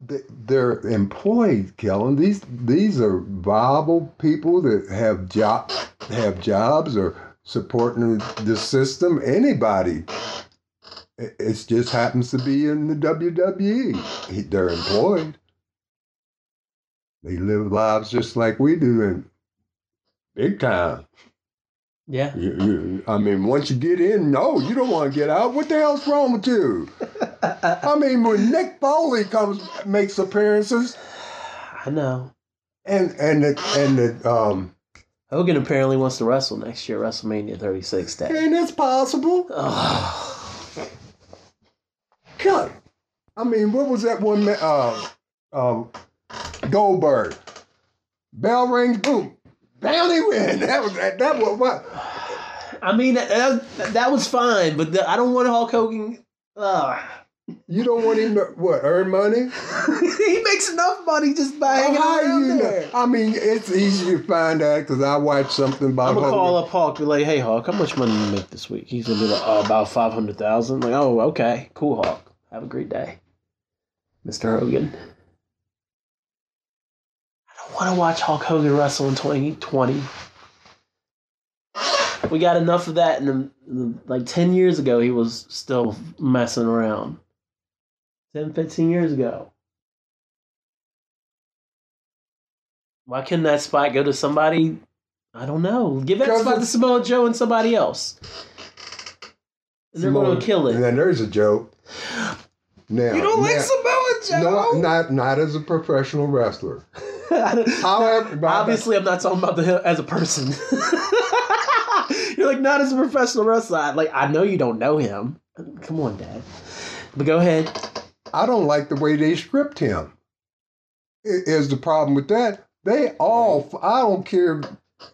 they- they're employed, Kellen. These these are viable people that have job have jobs or supporting the system. Anybody. It it just happens to be in the WWE. They're employed. They live lives just like we do, and big time. Yeah. You- you- I mean, once you get in, no, you don't want to get out. What the hell's wrong with you? I mean, when Mick Foley comes, makes appearances, I know. and and the, and the, um, Hogan apparently wants to wrestle next year, WrestleMania 36 Day. and it's possible. Oh, God, I mean, what was that one? Uh, um, Goldberg. Bell rings, boom, he went. That was that. That was what. I mean, that, that, was fine, but the, I don't want Hulk Hogan. Ugh. You don't want him to what earn money? he makes enough money just by hanging How around you know? there. I mean, it's easy to find out because I watched something about. I'm gonna Hogan. call up Hulk, be like, "Hey, Hulk, how much money do you make this week?" He's gonna be like, "Oh, about five hundred thousand. Like, oh, okay, cool, Hulk. Have a great day, Mister Hogan. I don't want to watch Hulk Hogan wrestle in 2020. We got enough of that in the, in the- like 10 years ago. He was still messing around. 10, 15 years ago. Why couldn't that spot go to somebody? I don't know. Give that spot to it's- Samoa Joe and somebody else. And they're going to kill it. And then there's a joke. Now, You don't like now- Samoa Joe? No, not not as a professional wrestler. However, obviously, I'm not talking about the as a person. You're like not as a professional wrestler. I- Like I know you don't know him. Come on, Dad. But go ahead. I don't like the way they script him. Is the problem with that? They all, I don't care,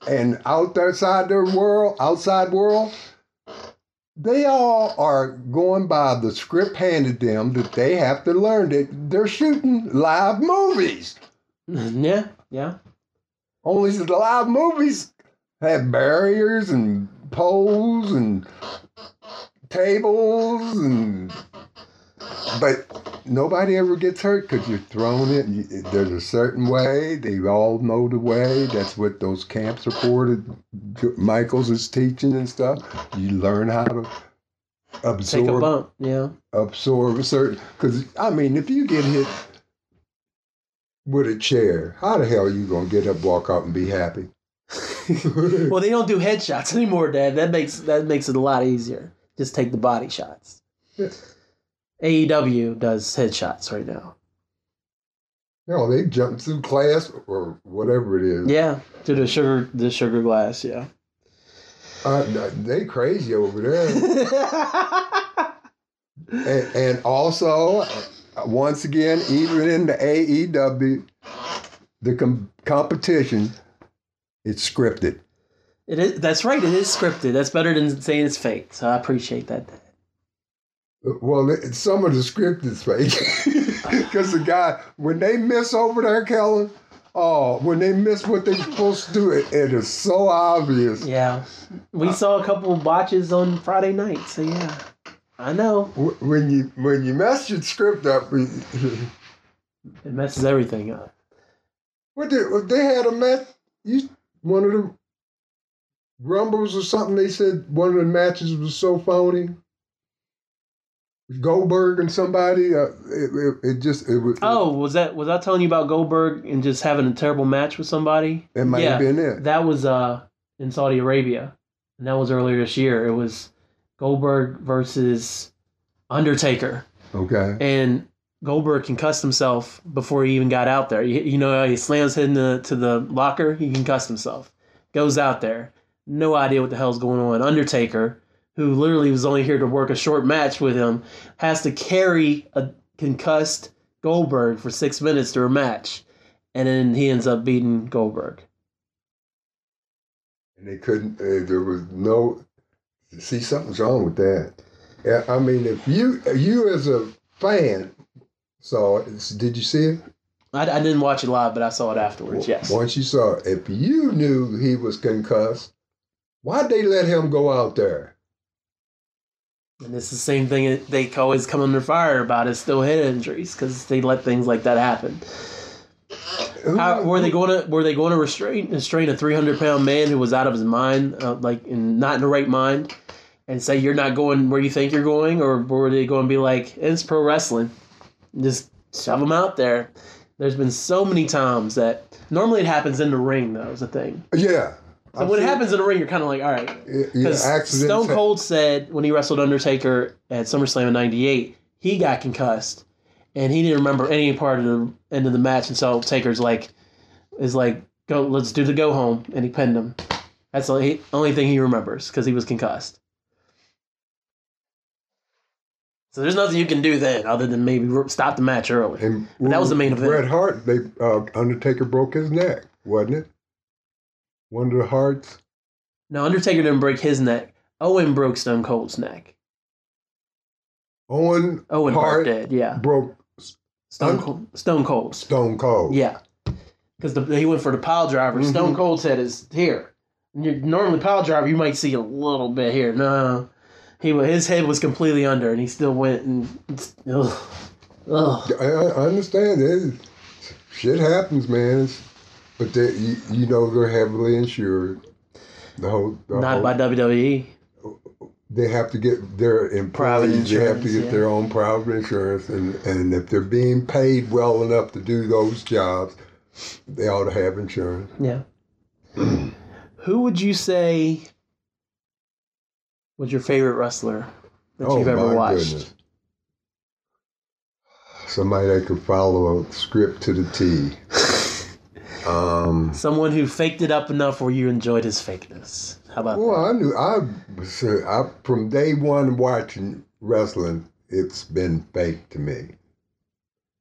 and out outside their world, outside world, they all are going by the script handed them that they have to learn that they're shooting live movies. Yeah, yeah. Only the live movies have barriers and poles and tables and but nobody ever gets hurt because you're thrown it. You- There's a certain way. They all know the way. That's what those camps are for. That Michaels is teaching and stuff. You learn how to Take a absorb bump. Yeah. absorb a certain. Because I mean, if you get hit with a chair, how the hell are you gonna get up, walk out, and be happy? Well, they don't do headshots anymore, Dad. That makes that makes it a lot easier. Just take the body shots. AEW does headshots right now. No, they jump through class or whatever it is. Yeah, to the sugar the sugar glass. Yeah. Uh, they crazy over there. and, and also, Uh, once again, even in the AEW, the com- competition, it's scripted. It is. That's right. It is scripted. That's better than saying it's fake. So I appreciate that. Uh, well, it- some of the script is fake. Because the guy, when they miss over there, Kellen, oh, when they miss what they're supposed to do, it, it is so obvious. Yeah, we uh, saw a couple of botches on Friday night. So yeah, I know When you when you mess your script up, it messes everything up. what did what they had a match? You one of the rumbles or something? They said one of the matches was so phony. Goldberg and somebody, uh, it, it, it just it was. Oh, was that was I telling you about Goldberg and just having a terrible match with somebody? it might yeah. have been it. That was uh in Saudi Arabia, and that was earlier this year. It was Goldberg versus Undertaker, Okay. and Goldberg concussed himself before he even got out there. You, you know, he slams him the, to the locker. He concussed himself. Goes out there, no idea what the hell's going on. Undertaker, who literally was only here to work a short match with him, has to carry a concussed Goldberg for six minutes through a match, and then he ends up beating Goldberg. and they couldn't. Uh, there was no. See, something's wrong with that. I mean, if you you as a fan saw it, did you see it? I, I didn't watch it live, but I saw it afterwards. Yes. Once you saw it, if you knew he was concussed, why'd they let him go out there? And it's the same thing they always come under fire about is still head injuries because they let things like that happen. How, were they going to were they going to restrain restrain a three hundred pound man who was out of his mind, uh, like in not in the right mind, and say you're not going where you think you're going, or were they going to be like it's pro wrestling, just shove him out there? There's been so many times that normally it happens in the ring though is the thing. Yeah. So when it happens in the ring, you're kind of like, all right, because accidents Stone Cold said when he wrestled Undertaker at SummerSlam in '98, he got concussed, and he didn't remember any part of the end of the match. And so Taker's like, is like, go, let's do the go home, and he pinned him. That's the only, thing he remembers because he was concussed. So there's nothing you can do then other than maybe stop the match early. And But that was the main event. Bret Hart, they uh, Undertaker broke his neck, wasn't it? One of the Harts. No, Undertaker didn't break his neck. Owen broke Stone Cold's neck. Owen Owen Hart Hart did, yeah. broke Stone Cold, Stone Cold's. Stone Cold. Yeah, because he went for the pile driver. Mhm. Stone Cold's head is here. And you normally pile driver, you might see a little bit here. No, he his head was completely under, and he still went and ugh, ugh. I, I understand it. Shit happens, man. It's, but they, you, you know they're heavily insured. The whole, the not whole by WWE. They have to get their employees. They have to get yeah. their own private insurance, and and if they're being paid well enough to do those jobs, they ought to have insurance. Yeah. Who would you say was your favorite wrestler that oh you've ever watched? goodness! Somebody that could follow a script to the T. Um, Someone who faked it up enough where you enjoyed his fakeness. How about Well, I knew I was uh, I, from day one watching wrestling. It's been fake to me.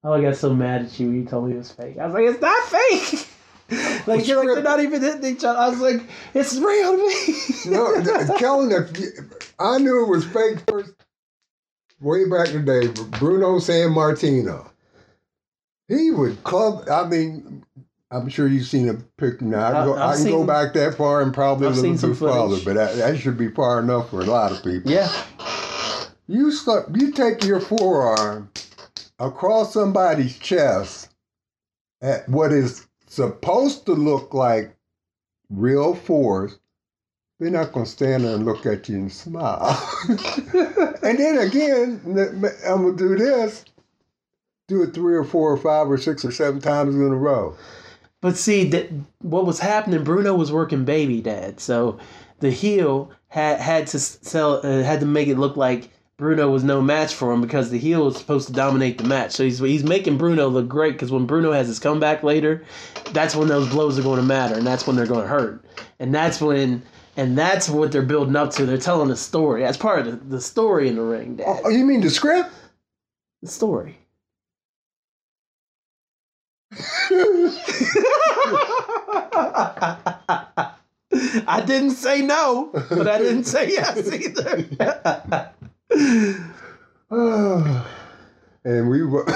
Oh, I got so mad at you when you told me it was fake. I was like, it's not fake. like you're like they're not even hitting each other. I was like, it's real to me. No, Kellen, I knew it was fake first, way back in the day. Bruno Sammartino, he would club. I mean, I'm sure you've seen a picture. Now I, can go, I- can go back that far and probably I've a little bit farther, but that, that should be far enough for a lot of people. yeah. You start, you take your forearm across somebody's chest at what is supposed to look like real force. They're not going to stand there and look at you and smile. and then again, I'm going to do this. Do it three or four or five or six or seven times in a row. But see, that what was happening? Bruno was working baby dad, so the heel had had to sell uh, had to make it look like Bruno was no match for him because the heel was supposed to dominate the match. So he's he's making Bruno look great because when Bruno has his comeback later, that's when those blows are going to matter and that's when they're going to hurt, and that's when. And that's what they're building up to. They're telling a story. That's part of the, the story in the ring, Dad. Oh, you mean the script? The story. I didn't say no, but I didn't say yes either. and we were.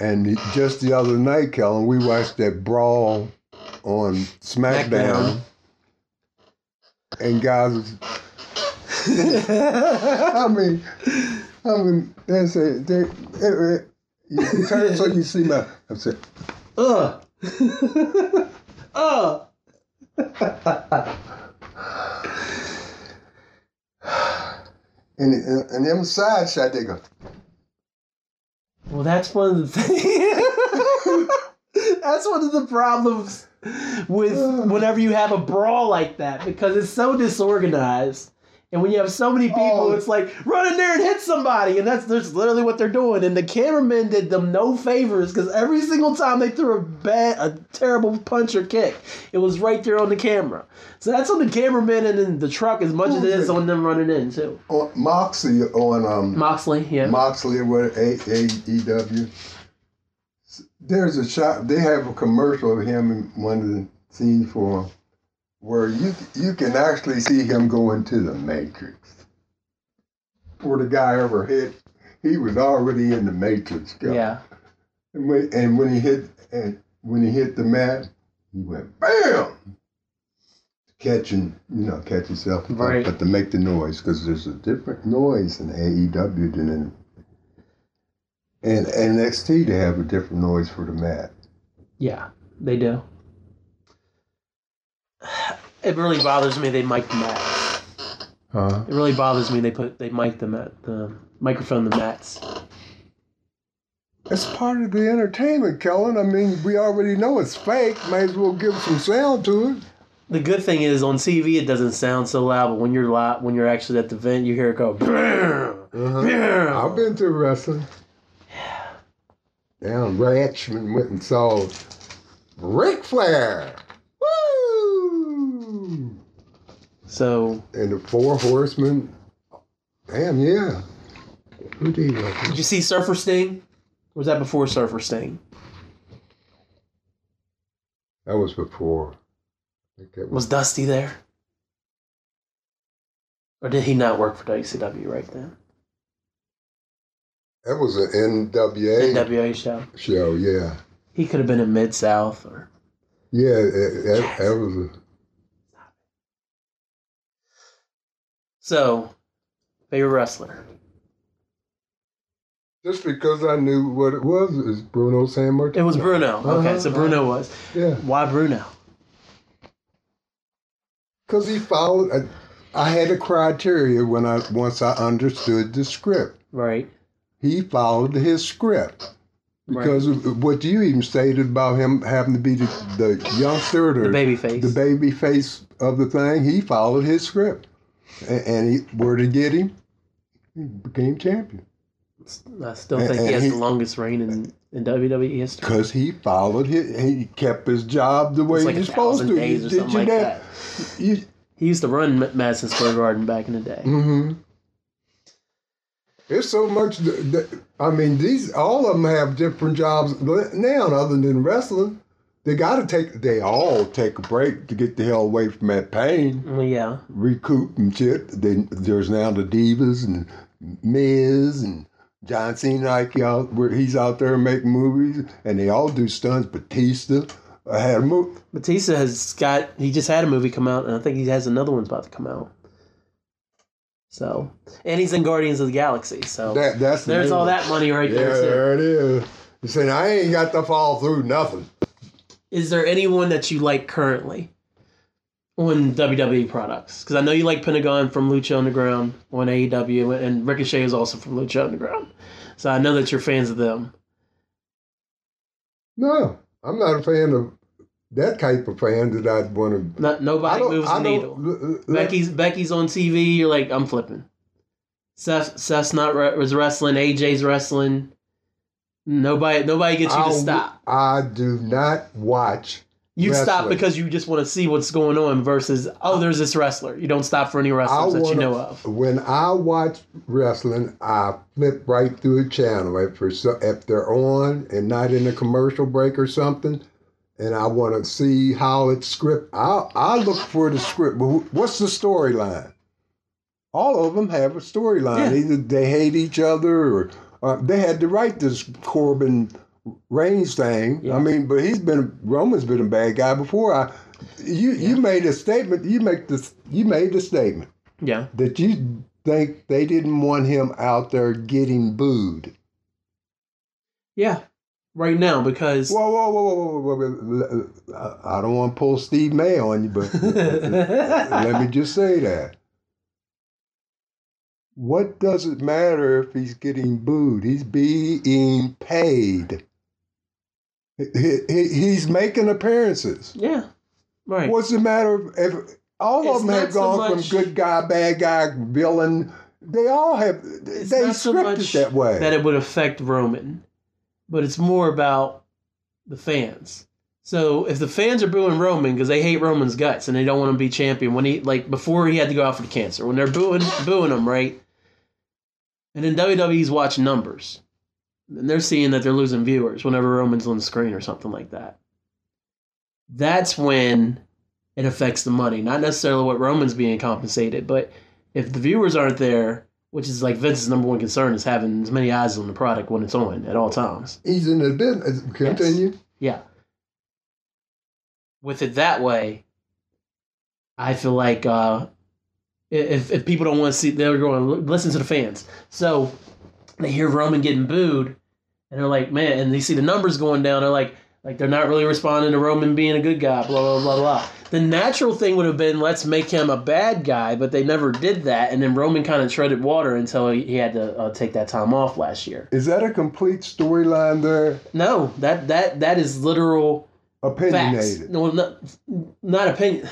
and just the other night, Kellen, we watched that brawl on SmackDown. SmackDown. And guys, I mean, I mean, they say they, it, it, you turn so you see my. I said, uh. Ugh. Ugh. and and, and them side shot, they go. Well, that's one of the things. that's one of the problems with whenever you have a brawl like that because it's so disorganized. And when you have so many people, Oh. it's like run in there and hit somebody, and that's that's literally what they're doing. And the cameramen did them no favors because every single time they threw a bad, a terrible punch or kick, it was right there on the camera. So that's on the cameraman and in the truck as much as it is on them running in too. On Moxley on um Moxley, yeah, Moxley what A A E W. There's a shot. They have a commercial of him in one of the scenes for where you you can actually see him going to the Matrix. Before the guy ever hit, he was already in the Matrix. Guy. yeah. And when, and when he hit and when he hit the mat, he went bam. Catching, you know, catch yourself, Right. but to make the noise because there's a different noise in AEW than in and NXT. They have a different noise for the mat. Yeah, they do. It really bothers me they mic the mats. Huh? It really bothers me they put they mic them at the microphone the mats. It's part of the entertainment, Kellen. I mean, we already know it's fake. Might as well give some sound to it. The good thing is on TV it doesn't sound so loud, but when you're live, when you're actually at the event, you hear it go. Uh-huh. I've been to wrestling. Yeah. Down Ratchman went and saw Ric Flair. Woo! So And the Four Horsemen. Damn, yeah. Who did he like? did you see Surfer Sting? Or was that before Surfer Sting? That was before. I think that was, Was Dusty there? Or did he not work for WCW right then? that was an NWA NWA show. show, yeah. He could have been in Mid South or Yeah, that, that, that was a. so. Favorite wrestler. Just because I knew what it was, is Bruno Sammartino. It was Bruno. Okay, Uh-huh. so Bruno was. Yeah. Why Bruno? Because he followed. I, I had a criteria when I once I understood the script. Right. He followed his script because of what you even stated about him having to be the, the youngster, or The baby face. the baby face of the thing. He followed his script, and, he where to get him, he became champion. I still think he and has he- the longest reign in, in WWE history? Because he followed his, he kept his job the way like a he's supposed to. days or Did something you like that? that. You, He used to run Ma- Madison Square Garden back in the day. hmm It's so much. I mean, these all of them have different jobs now, other than wrestling. They got to take. They all take a break to get the hell away from that pain, yeah. recoup and shit. Then there's now the divas and Miz and John Cena, like out where he's out there making movies, and they all do stunts. Batista I had a movie. Batista has got. He just had a movie come out, and I think he has another one's about to come out. So, and he's in Guardians of the Galaxy. So That that's the there's all that money right Yeah, there. There it is. You saying I ain't got to fall through nothing. Is there anyone that you like currently on WWE products? Because I know you like Pentagon from Lucha Underground on AEW, and Ricochet is also from Lucha Underground. So I know that you're fans of them. No, I'm not a fan of that type of fan that I'd want to. Not nobody moves the needle. l- l- Becky's Becky's on TV. You're like, I'm flipping. Seth Seth's not re- was wrestling. AJ's wrestling. Nobody nobody gets you to stop. I do not watch. You stop because you just want to see what's going on. Versus, oh, there's this wrestler. You don't stop for any wrestlers that you know of. When I watch wrestling, I flip right through a channel if, if they're on and not in a commercial break or something, and I want to see how it's script. I I look for the script. But what's the storyline? All of them have a storyline. Yeah. Either they hate each other, or uh, they had to write this Corbin Reigns thing. Yeah. I mean, but he's been Roman's been a bad guy before. I you you made a statement. You make this. You made the statement Yeah. that you think they didn't want him out there getting booed. Yeah. Right now, because Whoa, whoa, whoa, whoa, whoa, whoa, whoa. I I don't want to pull Steve May on you, but let me just say that. What does it matter if he's getting booed? He's being paid. He- he- He's making appearances. yeah, right. What's the matter if, if all It's of them have so gone much- from good guy, bad guy, villain? They all have. It's they not so scripted much that way. that it would affect Roman, but it's more about the fans. So if the fans are booing Roman because they hate Roman's guts and they don't want him to be champion when he like before he had to go out for the cancer when they're booing booing him right, and then WWE's watch numbers, and they're seeing that they're losing viewers whenever Roman's on the screen or something like that. That's when it affects the money, not necessarily what Roman's being compensated, but if the viewers aren't there, which is like Vince's number one concern is having as many eyes on the product when it's on at all times. He's in the business. Continue. Yeah. With it that way, I feel like uh, if if people don't want to see, they're going to listen to the fans. So they hear Roman getting booed, and they're like, man, and they see the numbers going down. They're like, like they're not really responding to Roman being a good guy. Blah blah blah blah. The natural thing would have been let's make him a bad guy, but they never did that. And then Roman kind of treaded water until he, he had to uh, take that time off last year. Is that a complete storyline there? No, that that that is literal facts. Opinionated. No, not not opinion.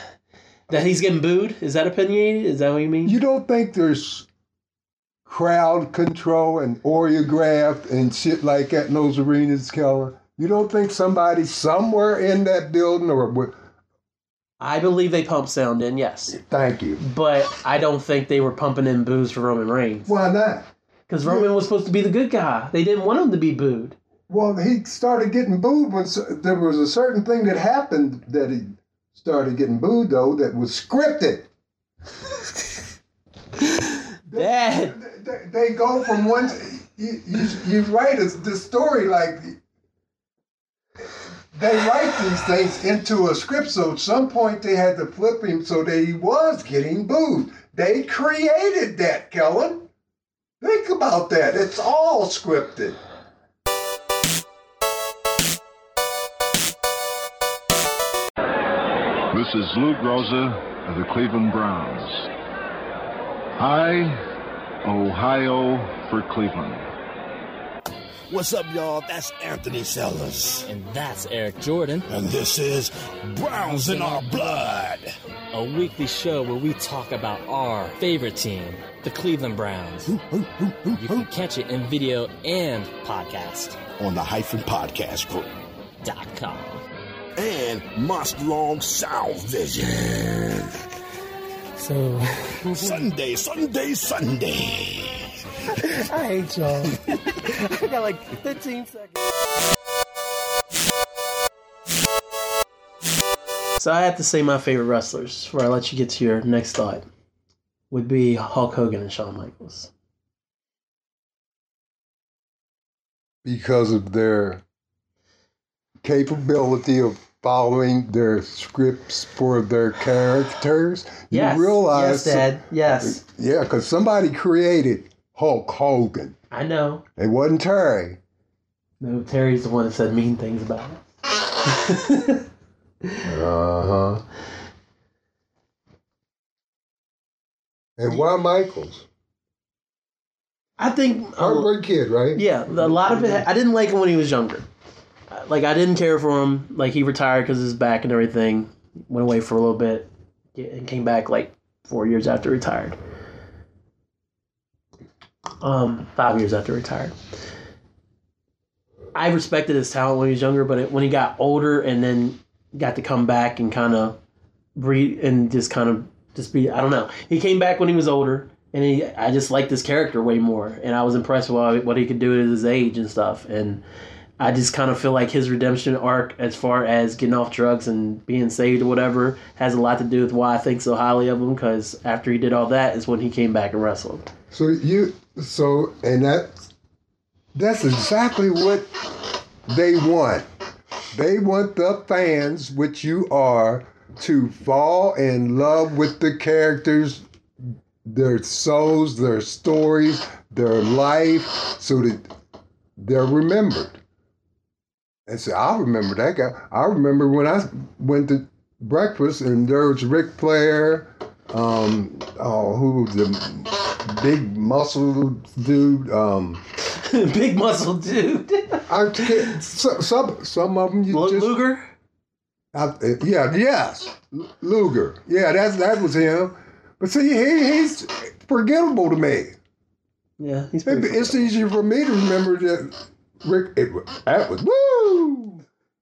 That he's getting booed. Is that opinionated? Is that what you mean? You don't think there's crowd control and choreographed and shit like that in those arenas, Keller? You don't think somebody somewhere in that building or? I believe they pump sound in, yes, Thank you. but I don't think they were pumping in boos for Roman Reigns Why not? because Roman was supposed to be the good guy. They didn't want him to be booed. Well, he started getting booed when there was a certain thing that happened that he started getting booed, though, that was scripted. Dad, They, they go from one. You, you, you write a, the story like they write these things into a script. So at some point they had to flip him so that he was getting booed. They created that, Kellen. Think about that. It's all scripted. This is Lou Groza of the Cleveland Browns. Hi, Ohio for Cleveland. What's up, y'all? That's Anthony Sellers. And that's Eric Jordan, And this is Browns in Our Blood. a weekly show where we talk about our favorite team, the Cleveland Browns. You can catch it in video and podcast On the Hyphen Podcast Group. dot com. And Monster Long Sound Vision. So Sunday, Sunday, Sunday. I hate y'all. I got like 15 seconds. So I have to say my favorite wrestlers before I let you get to your next thought would be Hulk Hogan and Shawn Michaels. because of their capability of following their scripts for their characters. Yes, You realize, yes, Dad. Yes, yeah, because somebody created Hulk Hogan. I know. It wasn't Terry. No, Terry's the one that said mean things about it. Uh huh. And why Michaels? I think uh, Heartbreak Kid, right? Yeah, a lot of it. I didn't like him when he was younger. Like I didn't care for him. Like he retired because his back and everything. Went away for a little bit, and came back like four years after retired. Um, five years after retired. I respected his talent when he was younger, but it, when he got older and then got to come back and kind of breathe and just kind of just be I don't know. He came back when he was older, and he I just liked his character way more, and I was impressed with what he could do at his age and stuff, and I just kind of feel like his redemption arc, as far as getting off drugs and being saved or whatever, has a lot to do with why I think so highly of him. Because after he did all that, is when he came back and wrestled. So you so and that that's exactly what they want. They want the fans, which you are, to fall in love with the characters, their souls, their stories, their life, so that they're remembered. And so I remember that guy. I remember when I went to breakfast and there was Ric Flair, um, oh, who was the big muscle dude? Um, Big muscle dude, I can't, so- some some of them you Lu- just Luger. I, yeah yes Luger yeah that's that was him. But see he, he's forgettable to me. Yeah, he's It- it's easier for me to remember that Ric. It, that was woo.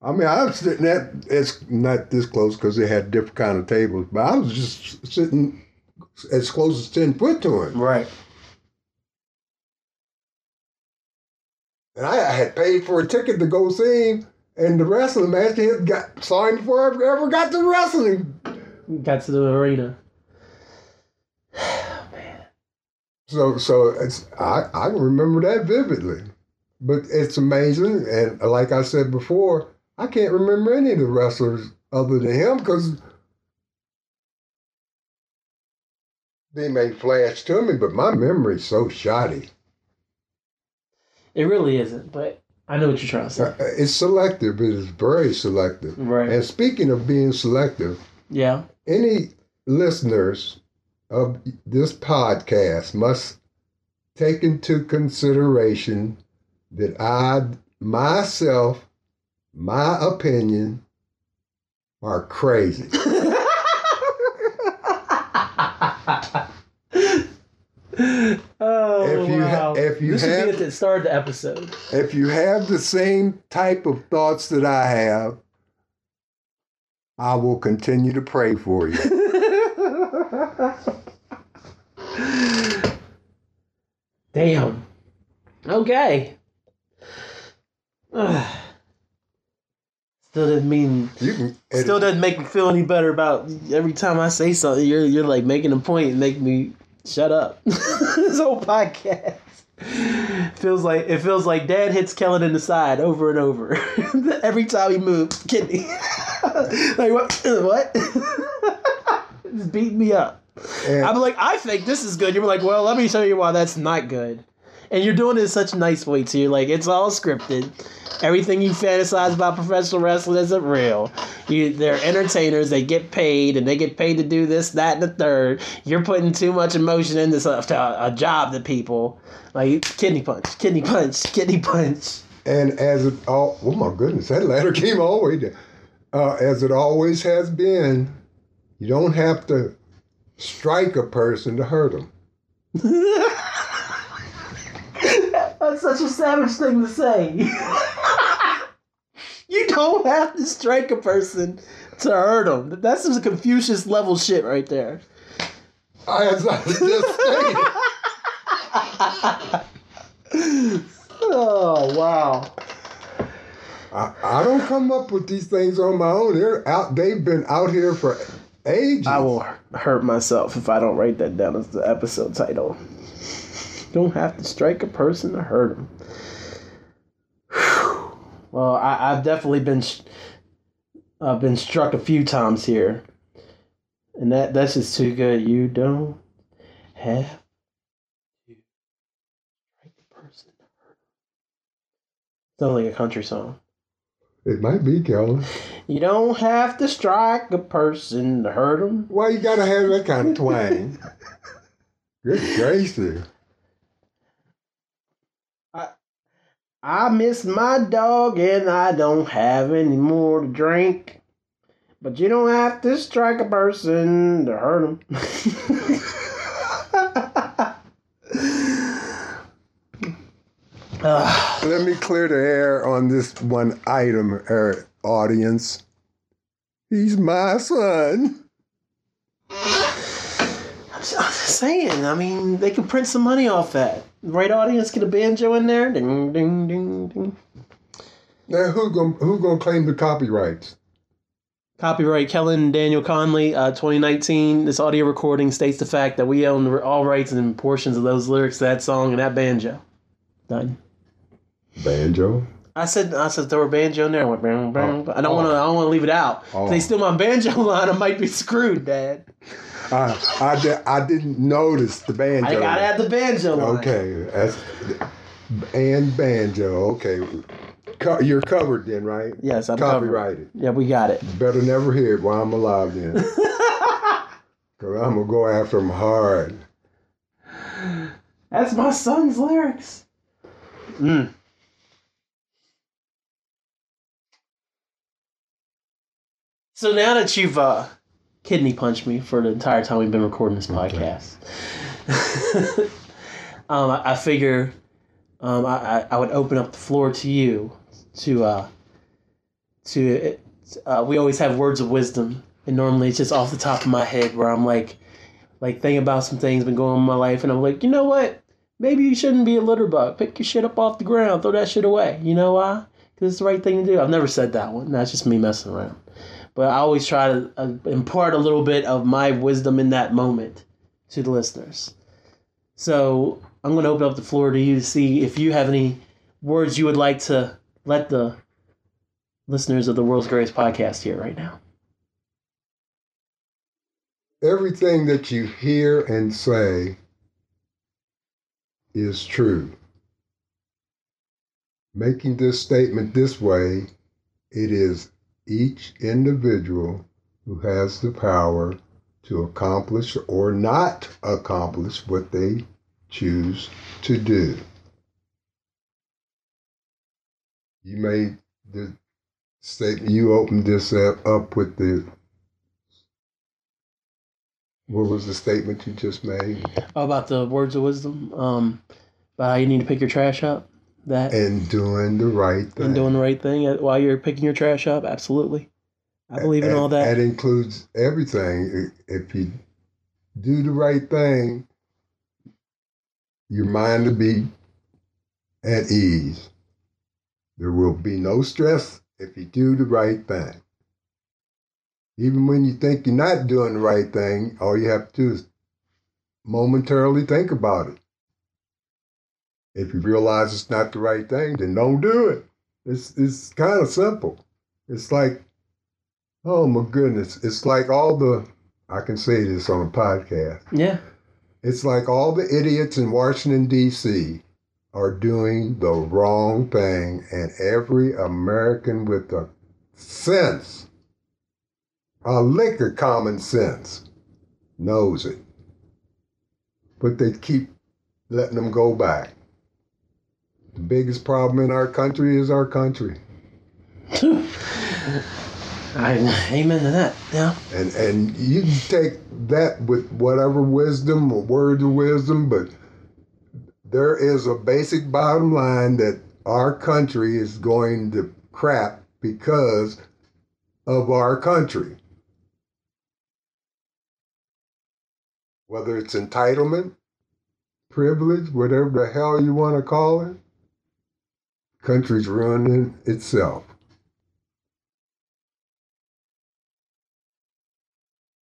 I mean, I was sitting at it's not this close because they had different kind of tables, but I was just sitting as close as ten foot to him, right. and I, I had paid for a ticket to go see him. And the wrestling match, he had got saw him before I ever got to wrestling. Got to the arena. So, so it's I I remember that vividly, but it's amazing. And like I said before, I can't remember any of the wrestlers other than him because they may flash to me, but my memory's so shoddy. It really isn't, but I know what you're trying to say. Uh, It's selective. but It is very selective. Right. And speaking of being selective, Yeah. any listeners of this podcast must take into consideration that I myself, my opinion, are crazy. oh If you ha- wow! if you this should have- be at the start of the episode. if you have the same type of thoughts that I have, I will continue to pray for you. Damn. Okay. Ugh. Still didn't mean. Still doesn't make me feel any better about every time I say something. You're you're like making a point and make me shut up. this whole podcast feels like it feels like Dad hits Kellen in the side over and over every time he moves. Kidney. like what? What? Just beating me up. and- I'm like, I think this is good. You're like, well, let me show you why that's not good. And you're doing it in such a nice way too. Like it's all scripted. Everything you fantasize about professional wrestling isn't real. You, they're entertainers. They get paid, and they get paid to do this, that, and the third. You're putting too much emotion into this, uh, a job to people. Like kidney punch, kidney punch, kidney punch. And as it all, oh my goodness, that ladder came all the way down. Uh, as it always has been, you don't have to strike a person to hurt them. That's such a savage thing to say. you don't have to strike a person to hurt them. That's some Confucius level shit right there. As I just stated, Oh wow. I, I don't come up with these things on my own. They're out. They've been out here for ages. I will hurt myself if I don't write that down as the episode title. Don't have to strike a person to hurt them. Well, I, I've definitely been, I've been struck a few times here, and that that's just too good. You don't have to strike a person to hurt them. Sounds like a country song. It might be, Kelly. You don't have to strike a person to hurt them. Why you gotta have that kind of twang? Good gracious. I miss my dog and I don't have any more to drink. But you don't have to strike a person to hurt him. Let me clear the air on this one item, er, audience. He's my son. I'm just saying, I mean, they could print some money off that. Right audience get a banjo in there. Ding, ding, ding, ding. Now, who gonna who gonna claim the copyrights? Copyright Kellen Daniel Conley, uh, 2019. This audio recording states the fact that we own all rights and portions of those lyrics to that song and that banjo. Done. Banjo. I said I said throw a banjo in there. I went bang, bang. I don't Oh. want to. I don't want to leave it out. Oh. If they steal my banjo line, I might be screwed, Dad. I I, di- I didn't notice the banjo. I gotta have the banjo line. Okay, that's and banjo. Okay, Co- you're covered then, right? Yes, I'm covered. copyrighted. Yeah, we got it. Better never hear it while I'm alive then. Cause I'm gonna go after him hard. That's my son's lyrics. Mm. So now that you've uh, kidney punched me for the entire time we've been recording this podcast, um, I, I figure um, I, I, I would open up the floor to you to uh, to uh, we always have words of wisdom, and normally it's just off the top of my head where I'm like like thinking about some things been going on in my life, and I'm like, you know what? Maybe you shouldn't be a litter bug. Pick your shit up off the ground, throw that shit away. You know why? Because it's the right thing to do. I've never said that one. That's just me messing around. But I always try to uh, impart a little bit of my wisdom in that moment to the listeners. So I'm going to open up the floor to you to see if you have any words you would like to let the listeners of the world's greatest podcast hear right now. Everything that you hear and say is true. Making this statement this way, it is each individual who has the power to accomplish or not accomplish what they choose to do. You made the statement, you opened this up, with the what was the statement you just made? Oh, about the words of wisdom, um, about you need to pick your trash up, that And doing the right thing. and doing the right thing while you're picking your trash up. Absolutely, I believe in And- all that. That includes everything. If you do the right thing, your mind will be at ease. There will be no stress if you do the right thing. Even when you think you're not doing the right thing, all you have to do is momentarily think about it. If you realize it's not the right thing, then don't do it. It's it's kind of simple. It's like, oh my goodness, it's like all the I can say this on a podcast. yeah, It's like all the idiots in Washington D.C. are doing the wrong thing, and every American with a sense, a lick of common sense, knows it. But they keep letting them go back. The biggest problem in our country is our country. I amen to that. Yeah. And and you can take that with whatever wisdom or words of wisdom, but there is a basic bottom line that our country is going to crap because of our country. Whether it's entitlement, privilege, whatever the hell you want to call it, country's ruining itself.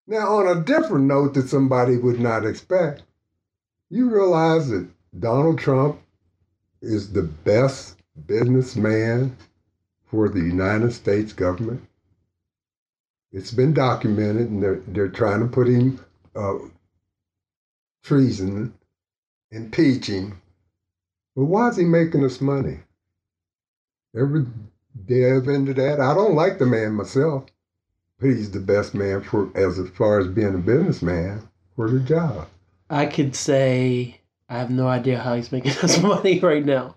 Now, on a different note that somebody would not expect, you realize that Donald Trump is the best businessman for the United States government. It's been documented, and they're, they're trying to put him uh, treason, impeaching. But why is he making us money? Every delve into that. I don't like the man myself but he's the best man for as far as being a businessman for the job. I could say I have no idea how he's making us money right now.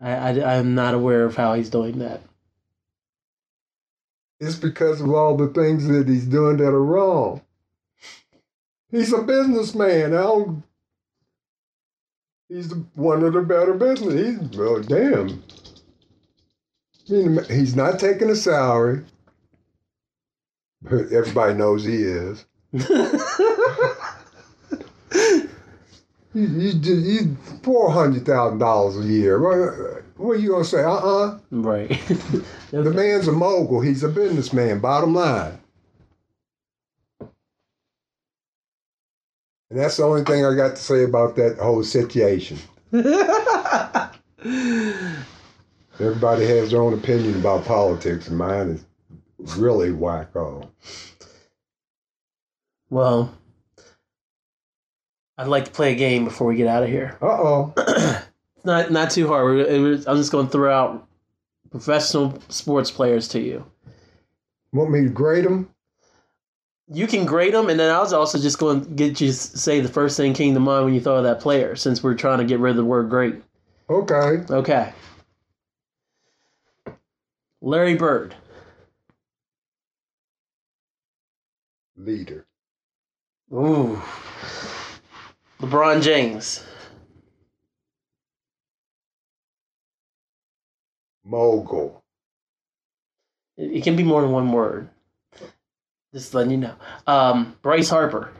I, I I'm not aware of how he's doing that. It's because of all the things that he's doing that are wrong. He's a businessman. I don't, he's one of the better business. He's well, damn. He's not taking a salary. But everybody knows he is. he, he, he's four hundred thousand dollars a year. What, are you gonna say? Uh uh Right. The man's a mogul. He's a businessman. Bottom line. And that's the only thing I got to say about that whole situation. Everybody has their own opinion about politics, and mine is really wacko. well, I'd like to play a game before we get out of here. Uh oh. It's not not too hard. We're, was- I'm just going to throw out professional sports players to you. Want me to grade them? You can grade them, and then I was also just going to get you to say the first thing came to mind when you thought of that player, since we're trying to get rid of the word great. Okay. Okay. Larry Bird. Leader. Ooh. LeBron James. Mogul. It, it can be more than one word. Just letting you know. Um, Bryce Harper.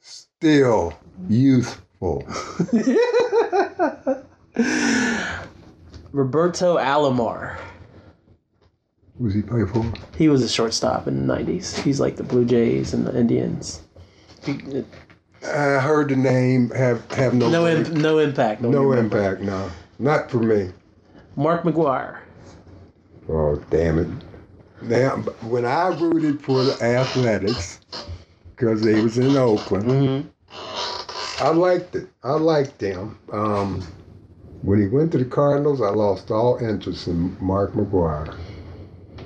Still youthful. Roberto Alomar. Who's he play for? He was a shortstop in the 90s. He's like the Blue Jays and the Indians. He- I heard the name. Have have no no, imp, no impact. no impact. No, not for me. Mark McGwire. Oh damn it! Now, when I rooted for the Athletics, because they was in Oakland, Mm-hmm. I liked it. I liked them. Um, when he went to the Cardinals, I lost all interest in Mark McGwire.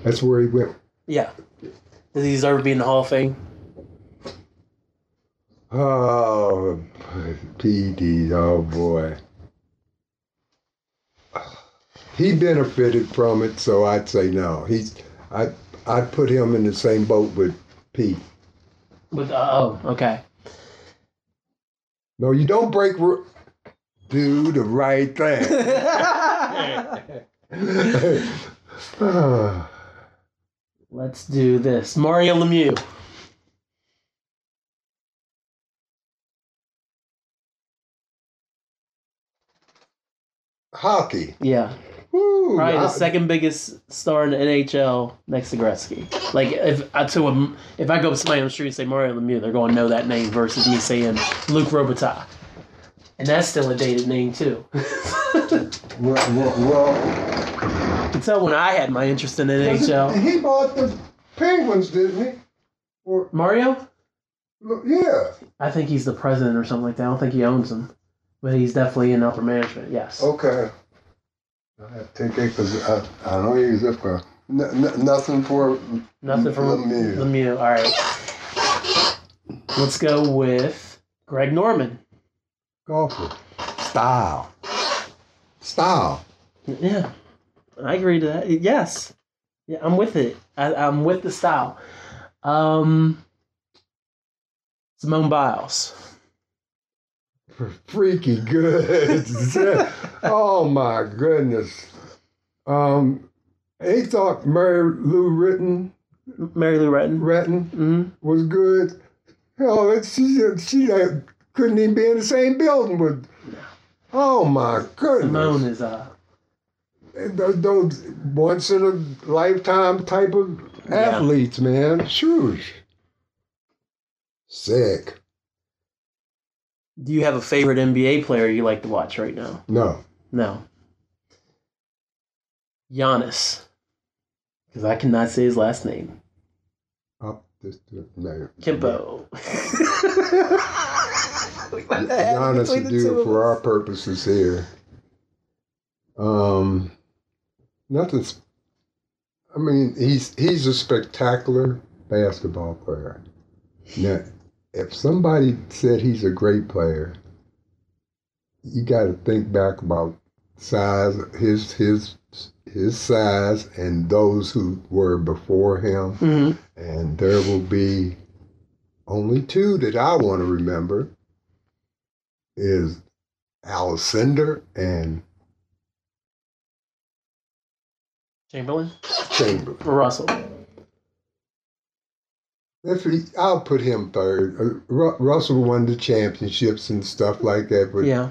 That's where he went. Yeah. Does he deserve to be in the Hall of Fame? Oh, PD. Oh boy. He benefited from it, so I'd say no. He's. I. I'd put him in the same boat with Pete. With uh, oh, okay. No, you don't break. Ru- Do the right thing. Let's do this. Mario Lemieux. hockey. Yeah. Woo, Probably the second biggest star in the NHL next to Gretzky. Like if I to a, if I go up to somebody on the street and say Mario Lemieux, they're going to know that name versus me saying Luc Robitaille. And that's still a dated name too. Well, well, well, You can tell when I had my interest in the NHL. he bought the Penguins, didn't he? Or Mario? Yeah. I think he's the president or something like that. I don't think he owns them, but he's definitely in upper management. Yes. Okay. I have to take because I, I don't use it for n- n- nothing for Nothing from Lemieux. Lemieux. All right. Let's go with Greg Norman. golfer. Style. Style. Yeah, I agree to that. Yes, yeah, I'm with it. I, I'm with the style. Um, Simone Biles. Freaky good. oh my goodness. Um, he thought Mary Lou Retton, Mary Lou Retton. Retton hmm was good. Hell, it- she she uh, couldn't even be in the same building with. Oh my goodness. Simone is uh Those, those once in a lifetime type of Yeah. athletes, man. Shoosh. Sick. Do you have a favorite NBA player you like to watch right now? No. No. Giannis. Because I cannot say his last name. Up this no. Kimbo. Giannis to do it for our purposes here. Um, nothing's. I mean, he's he's a spectacular basketball player. Now, if somebody said he's a great player, you got to think back about size, his his his size, and those who were before him, hmm and there will be only two that I want to remember is Alcindor and Chamberlain? Chamberlain. Russell. If he, I'll put him third. Uh, Russell won the championships and stuff like that, but Yeah.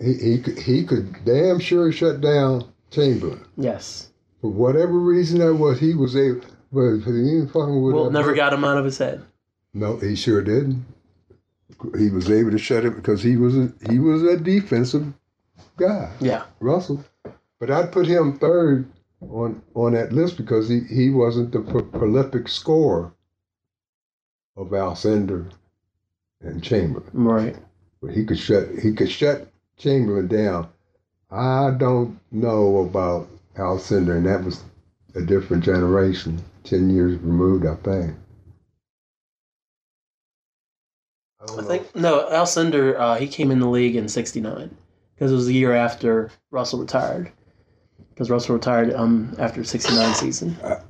he, he could he could damn sure shut down Chamberlain Yes. for whatever reason that was. He was able, but he fucking with. Well, never got him out of his head. No, he sure didn't. He was able to shut it because he was a, he was a defensive guy. Yeah. Russell. But I'd put him third on on that list because he, he wasn't the pro- prolific scorer of Alcindor and Chamberlain. Right. But he could shut he could shut Chamberlain down. I don't know about Alcindor, and that was a different generation, ten years removed, I think. I, I think no, Alcindor. Uh, he came in the league in '69 because it was the year after Russell retired. Because Russell retired um after '69 season. I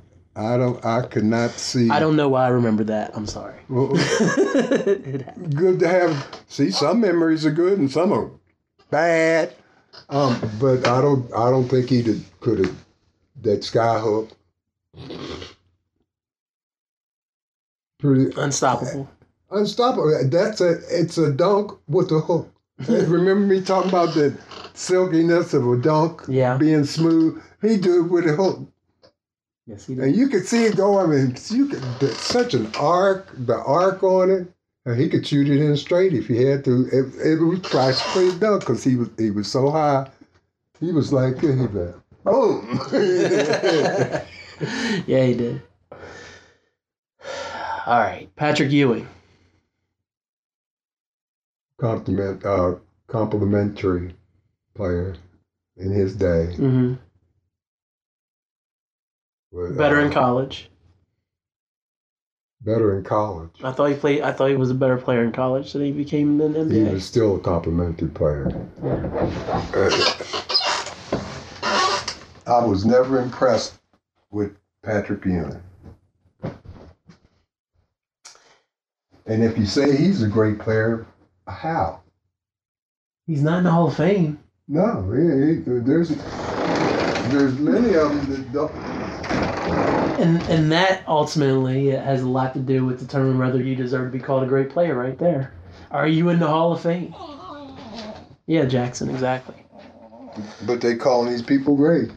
don't. I could not see. I don't know why I remember that. I'm sorry. Well, good to have. See, some memories are good and some are bad. Um, but I don't. I don't think he did, could have that sky hook. Pretty Unstoppable. unstoppable. That's a. It's a dunk with a hook. Remember me talking about the silkiness of a dunk Yeah. being smooth? He do it with a hook. Yes, he did. And you could see it go. I mean, you could such an arc, the arc on it. And he could shoot it in straight if he had to. It, it was practically dunk because he was he was so high. He was like, "Hey, man, boom!" yeah, he did. All right, Patrick Ewing. Compliment, uh, complimentary player in his day. hmm But, Better in uh, college. Better in college. I thought he played. I thought he was a better player in college than he became in the He NBA. was still a complimentary player. I was never impressed with Patrick Ewing. And if you say he's a great player, how? He's not in the Hall of Fame. No, he, he- there's there's many of them that don't. And and that ultimately has a lot to do with determining whether you deserve to be called a great player right there. Are you in the Hall of Fame? Yeah, Jackson, exactly. But they calling these people great.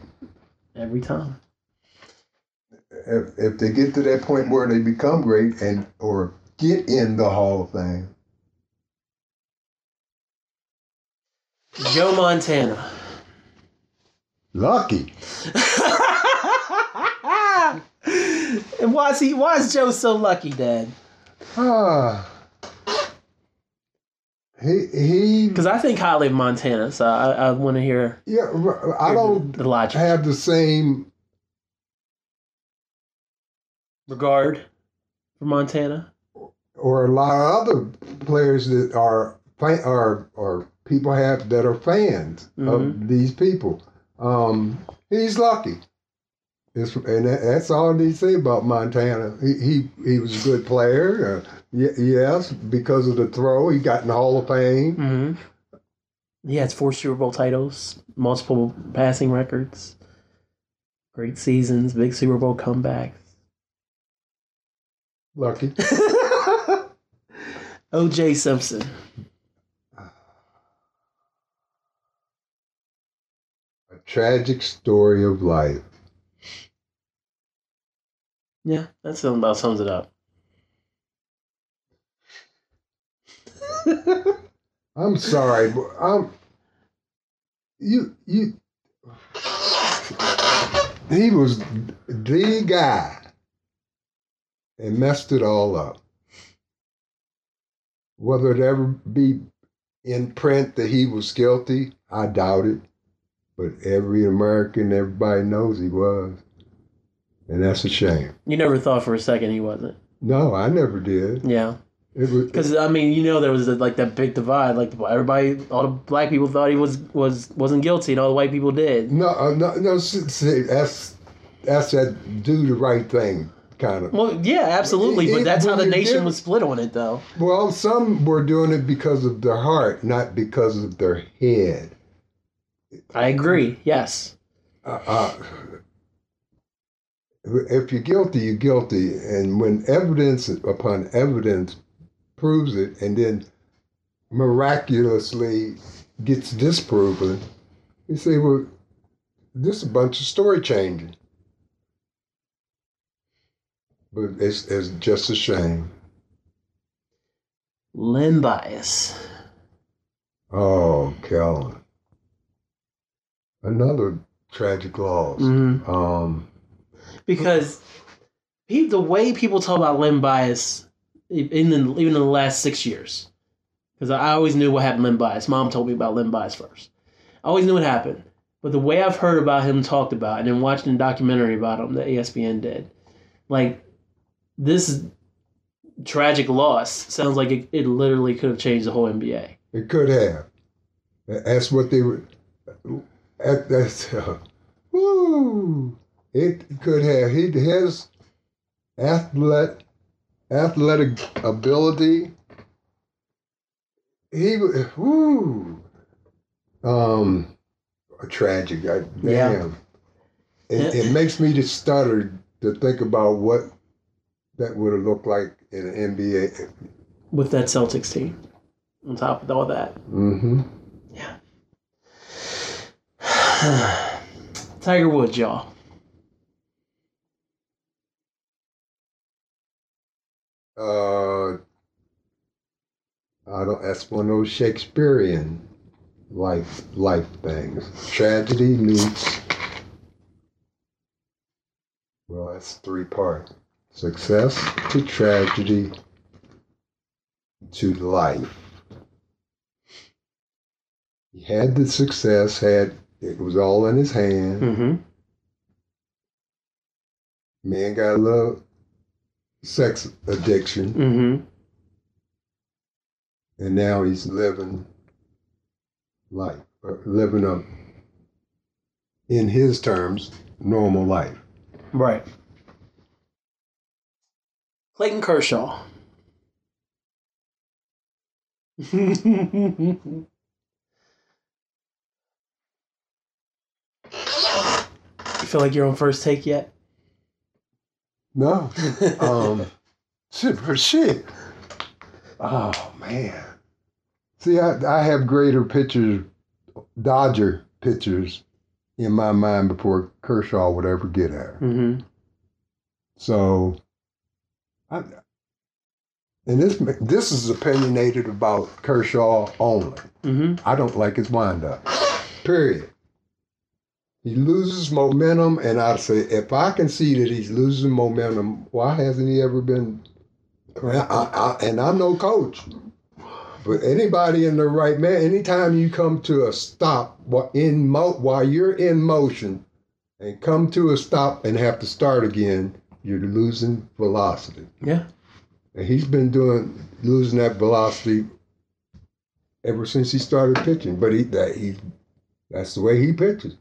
Every time. If if they get to that point where they become great and or get in the Hall of Fame, Joe Montana. lucky. and why is he why is Joe so lucky, Dad? Ah, he he. Because I think highly of Montana, so I, I want to hear Yeah, I don't the logic. have the same. regard for Montana. or a lot of other players that are fan or people have that are fans of these people. Um, he's lucky. It's, and that's all I need to say about Montana. He he, he was a good player. Uh, y- yes, because of the throw, he got in the Hall of Fame. Mm-hmm. He has four Super Bowl titles, multiple passing records, great seasons, big Super Bowl comebacks. Lucky. O.J. Simpson. A tragic story of life. Yeah, that about sums it up. I'm sorry, but I'm you you he was the guy and messed it all up. Whether it ever be in print that he was guilty, I doubt it. But every American, everybody knows he was. And that's a shame. You never thought for a second he wasn't. No, I never did. Yeah, It was because I mean, you know, there was like that big divide. Like everybody, all the black people thought he was was wasn't guilty, and all the white people did. no, uh, no, no. See, that's that's that do the right thing kind of. Well, yeah, absolutely, but It- that's how the nation was split on it, though. Well, some were doing it because of their heart, not because of their head. I agree. Yes. Uh, uh, if you're guilty, you're guilty, and when evidence upon evidence proves it, and then miraculously gets disproven, you say, "Well, this is a bunch of story changing." But it's, it's just a shame. Len Bias. Oh, Kellen. Another tragic loss. Mhm. Um, because he, the way people talk about Len Bias, in the, even in the last six years, because I always knew what happened to Len Bias. Mom told me about Len Bias first. I always knew what happened, but the way I've heard about him talked about, and then watching a documentary about him that ESPN did, like this tragic loss sounds like it, it literally could have changed the whole NBA. it could have. That's what they were. that- That's uh, woo. It could have. He his athletic athletic ability. He woo. Um, a tragic. I, Yeah. damn. It, it makes me just stutter to think about what that would have looked like in an NBA. with that Celtics team. On top of all that, Mm-hmm. Yeah. Tiger Woods, y'all. Uh, I don't. That's one of those Shakespearean life life things. Tragedy meets. Well, that's three part. Success to tragedy to life. He had the success. Had it was all in his hand. Mm-hmm. Man got a little sex addiction. Mm-hmm. and now he's living life, uh, living a, in his terms, normal life. Right. Clayton Kershaw. you feel like you're on first take yet? No, um, shit for shit. Oh man, see, I, I have greater pictures, Dodger pictures, in my mind before Kershaw would ever get there. Mm-hmm. So, I, and this this is opinionated about Kershaw only. Mm-hmm. I don't like his windup. Period. He loses momentum, and I say, if I can see that he's losing momentum, why hasn't he ever been? I, I, and I'm no coach, But anybody in the right man, anytime you come to a stop while in mo- while you're in motion, and come to a stop and have to start again, you're losing velocity. Yeah. And he's been doing losing that velocity ever since he started pitching. But he that he that's the way he pitches.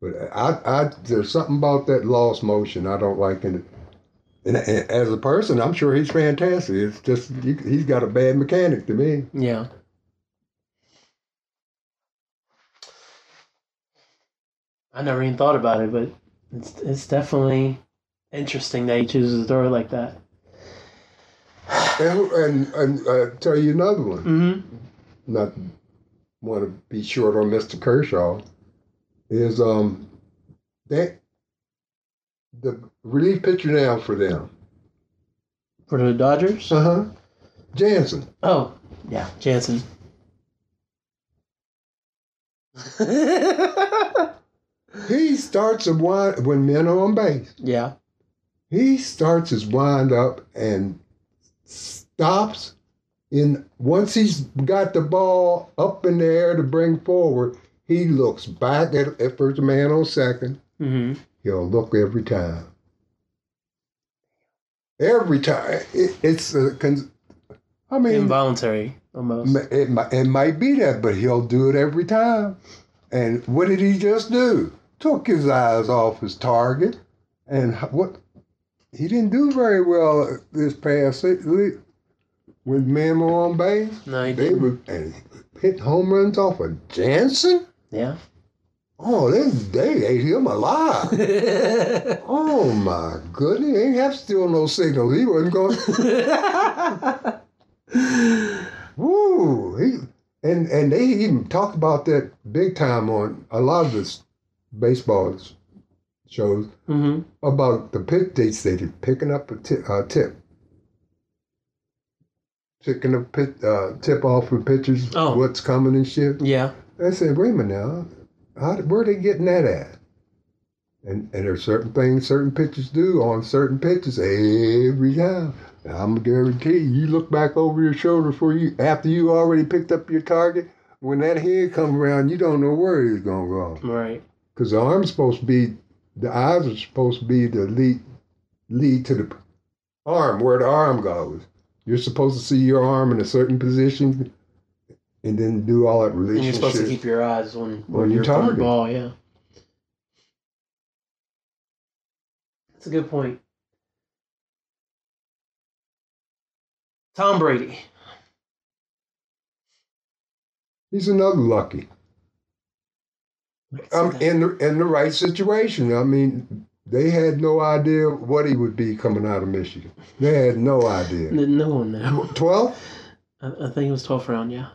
But I I there's something about that lost motion I don't like in it. And, and as a person, I'm sure he's fantastic. It's just he, he's got a bad mechanic to me. Yeah. I never even thought about it, but it's it's definitely interesting that he chooses throw it like that. And and, and uh, tell you another one. Mm-hmm. Not want to be short on Mr. Kershaw. Is um that the relief pitcher now for them? For the Dodgers? Uh huh. Jansen. Oh, yeah, Jansen. He starts a wind when men are on base. yeah. He starts his wind up and stops in once he's got the ball up in the air to bring forward, he looks back at if there's a man on second. Mm-hmm. He'll look every time. Every time. It, it's a I mean Involuntary, almost. Ma- It, it might be that, but he'll do it every time. And what did he just do? Took his eyes off his target, and what? He didn't do very well this past le- when men were on base. No, he They didn't. were and hit home runs off of Jansen. Yeah. Oh, they they ate him alive. oh my goodness, they ain't have still no signals. He wasn't going. Woo! He, and and they even talked about that big time on a lot of this baseball shows mm-hmm. about the pitch. They said picking up a tip, uh, tip, picking a pit, uh, tip off for pitchers, Oh. what's coming and shit. Yeah. I said, wait a minute now, how, where are they getting that at? And and there's certain things certain pitchers do on certain pitches every time. And I'm guarantee you, you look back over your shoulder for you after you already picked up your target. When that head comes around, you don't know where it's gonna go Right. because the arm's supposed to be, the eyes are supposed to be the lead, lead to the arm where the arm goes. You're supposed to see your arm in a certain position, and then do all that And you're supposed to keep your eyes on when you're throwing the target. ball. Yeah. That's a good point. Tom Brady. He's another lucky. Um, in the in the right situation. I mean, they had no idea what he would be coming out of Michigan. They had no idea. no one knew. Twelve, I, I think it was 12th round, yeah.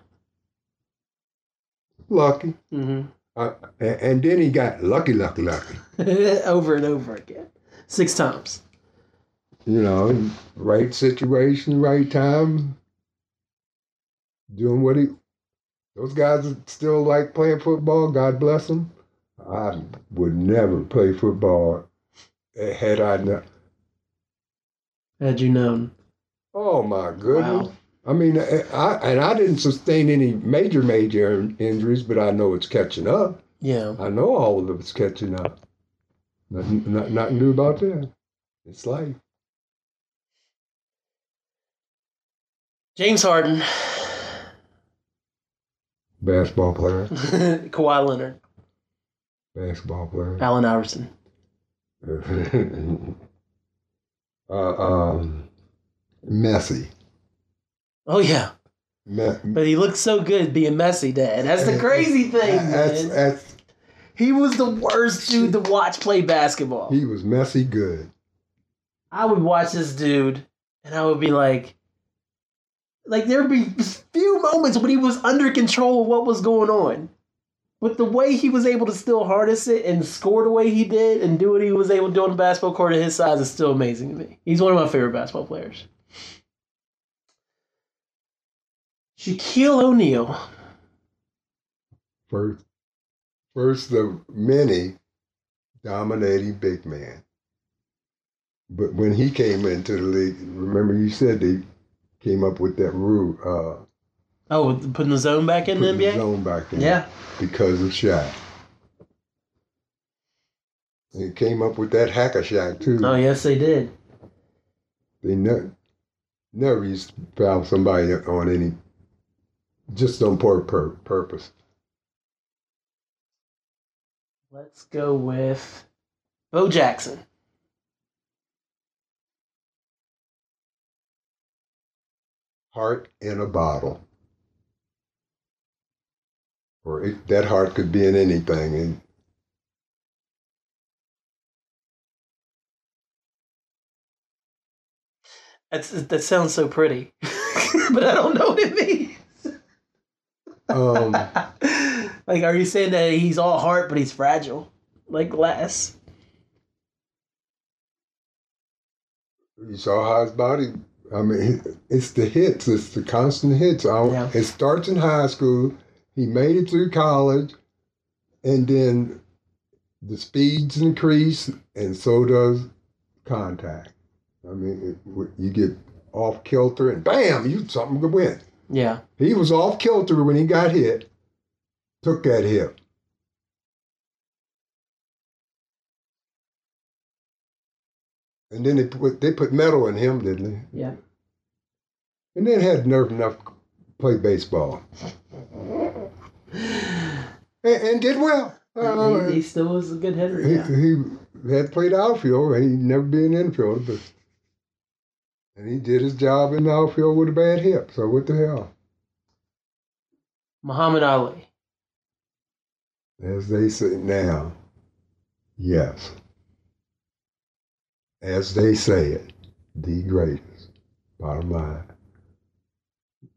Lucky, Mm-hmm. uh, and, then he got lucky, lucky, lucky. over and over again. Six times. You know, right situation, right time, doing what he. Those guys still like playing football. God bless them. I would never play football had I not. Had you known. Oh my goodness. Wow. I mean, I, and I didn't sustain any major major injuries, but I know it's catching up. Yeah. I know all of it's catching up. Nothing, not, nothing new about that. It's life. James Harden. Basketball player. Kawhi Leonard. Basketball player. Allen Iverson. uh, um, messy. Oh, yeah. But he looked so good being messy, Dad. That's the crazy thing, that's, that's, He was the worst dude to watch play basketball. he was messy good. I would watch this dude and I would be like, like there'd be few moments when he was under control of what was going on. But the way he was able to still harness it and score the way he did and do what he was able to do on the basketball court at his size is still amazing to me. He's one of my favorite basketball players. Shaquille O'Neal. First, first of many dominating big man. But when he came into the league, remember you said they came up with that rule. Uh, Oh, putting the zone back in the putting the zone back in. Yeah. Because of Shaq. They came up with that Hack-a-Shaq too. Oh yes, they did. They never, never used to foul somebody on any, just on pur- pur- purpose. Let's go with Bo Jackson. Heart in a bottle. Or it, that heart could be in anything. And That's that sounds so pretty, but I don't know what it means. Um, like, are you saying that he's all heart but he's fragile, like glass? you saw how his body. I mean, it's the hits. It's the constant hits. Yeah. It starts in high school. He made it through college, and then the speeds increase, and so does contact. I mean, it, you get off kilter, and bam, you something to win. Yeah, He was off kilter when he got hit. Took that hit. And then they put they put metal in him, didn't they? yeah. And then had nerve enough to play baseball. and, and did well. Uh, he, he still was a good hitter. he, Yeah. he had played outfield and he'd never been an infielder, but and he did his job in the outfield with a bad hip. So what the hell? Muhammad Ali. As they say now, yes. As they say it, the greatest. Bottom line.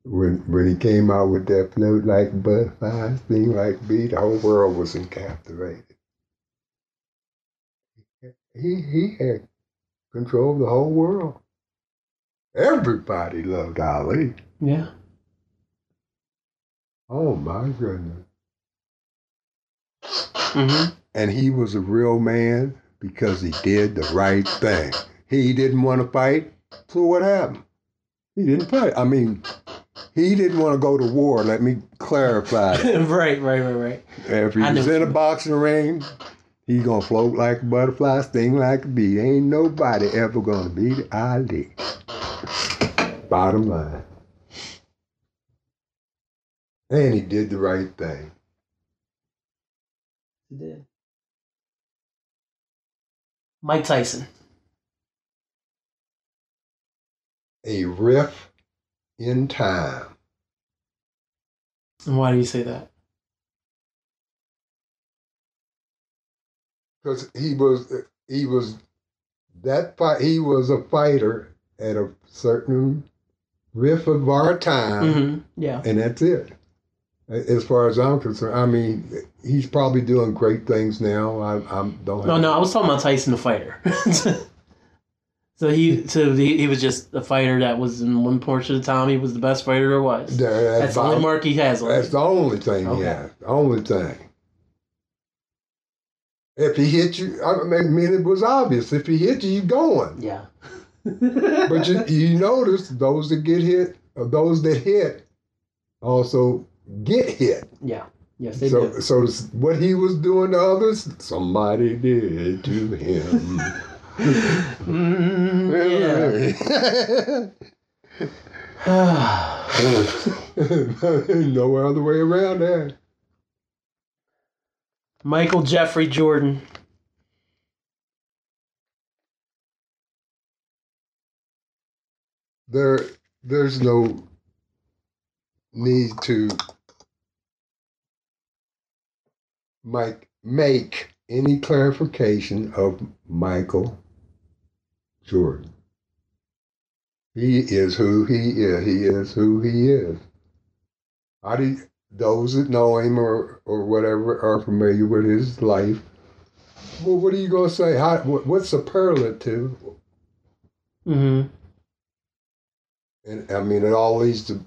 When when he came out with that float like a butterfly, sting like bee, the whole world was encaptivated. He he had control of the whole world. Everybody loved Ali. Yeah. Oh my goodness. Mm-hmm. and he was a real man because he did the right thing. He didn't want to fight, so what happened? He didn't fight. I mean, he didn't want to go to war. Let me clarify. right, right, right, right. if he I was in a boxing ring, he gonna float like a butterfly, sting like a bee. Ain't nobody ever gonna beat Ali. Bottom line. And he did the right thing. He did. Mike Tyson. A riff in time. And why do you say that? because he was he was that fight he was a fighter at a certain riff of our time Mm-hmm. Yeah. and that's it as far as i'm concerned i mean he's probably doing great things now i i'm don't have No, no, I was talking about Tyson the fighter. so he, so he, he was just a fighter that was in one portion of the time he was the best fighter there was. There, That's the only mark he has on that's the only thing Okay. he has the only thing if he hit you i mean it was obvious if he hit you you're going Yeah. But you, you notice those that get hit, or those that hit, also get hit. yeah. Yes, they so, do. so what he was doing to others, somebody did to him. Mm, yeah. no other way around that. Michael Jeffrey Jordan. There, there's no need to make make any clarification of Michael Jordan. He is who he is. He is who he is. How do those that know him or, or whatever are familiar with his life? Well, what are you going to say? How, what, what's superlative? Mm-hmm. And I mean, it all leads to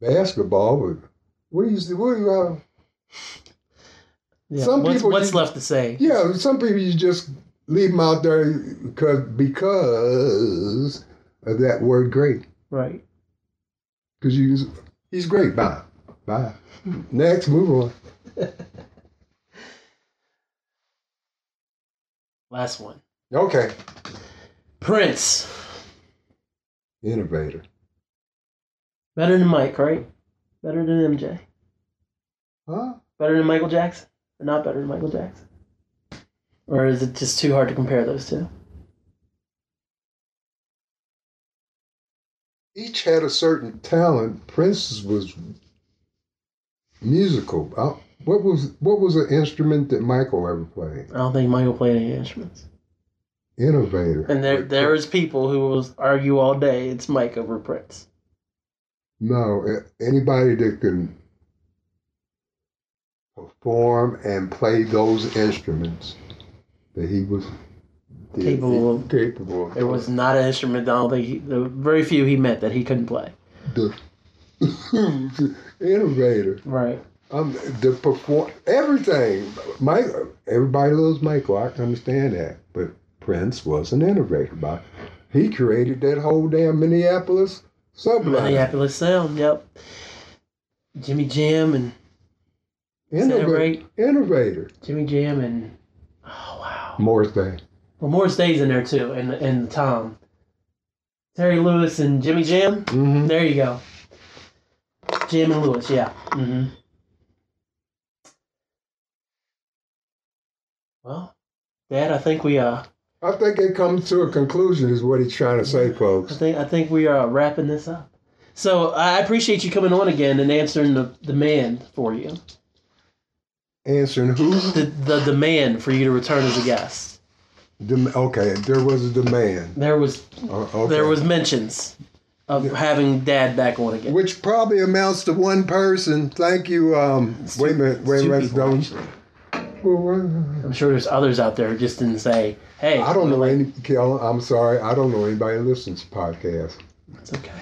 basketball, but what do you, what do you, uh, Yeah. Some what's, people what's you- left to say? Yeah, some people you just leave them out there because because of that word "great." Right. Because you He's great. Bye. Bye. Next, move on. Last one. Okay. Prince. Innovator. Better than Mike, right? Better than MJ. Huh? Better than Michael Jackson? Or not better than Michael Jackson? Or is it just too hard to compare those two? Each had a certain talent. Prince's was musical. Uh, what was what was an instrument that Michael ever played? I don't think Michael played any instruments. Innovator. And there there is people who will argue all day it's Mike over Prince. No, anybody that can perform and play those instruments that he was did- Capable of- capable of. There was not an instrument I don't think he, were very few he met that he couldn't play. the innovator. Right. Um, the perform everything. Mike, everybody loves Michael. I can understand that, but Prince was an innovator. By he created that whole damn Minneapolis subline. Minneapolis Sound, yep. Jimmy Jam and Innova- right? Innovator. Jimmy Jam and oh wow. Morris Day. Well Morris Day's in there too and and Tom. Terry Lewis and Jimmy Jam. Mm-hmm. There you go. Jam and Lewis, yeah. Mm-hmm. Well, Dad, I think we uh I think it comes to a conclusion, is what he's trying to say, folks. I think I think we are wrapping this up. So I appreciate you coming on again and answering the demand for you. Answering who? The the demand for you to return as a guest. Dem- okay, there was a demand. There was Uh, okay. there was mentions of having Dad back on again. which probably amounts to one person. Thank you. Um, wait a minute. Wait a minute. Don't. actually. I'm sure there's others out there who just didn't say, "Hey." I don't know like, any. I'm sorry. I don't know anybody who listens to podcasts. It's okay.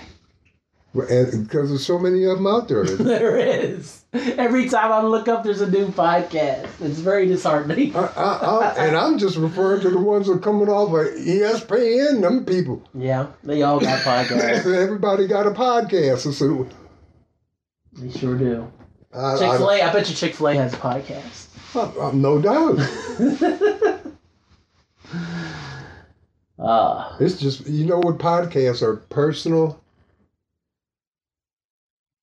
And because there's so many of them out there. There is. Every time I look up, there's a new podcast. It's very disheartening. I, I, I, and I'm just referring to the ones that are coming off of ESPN. Them people. Yeah, they all got podcasts. Everybody got a podcast. So, they sure do. I, Chick Fil A. I bet you Chick Fil A has a podcast. I, no doubt. Uh, It's just you know what podcasts are personal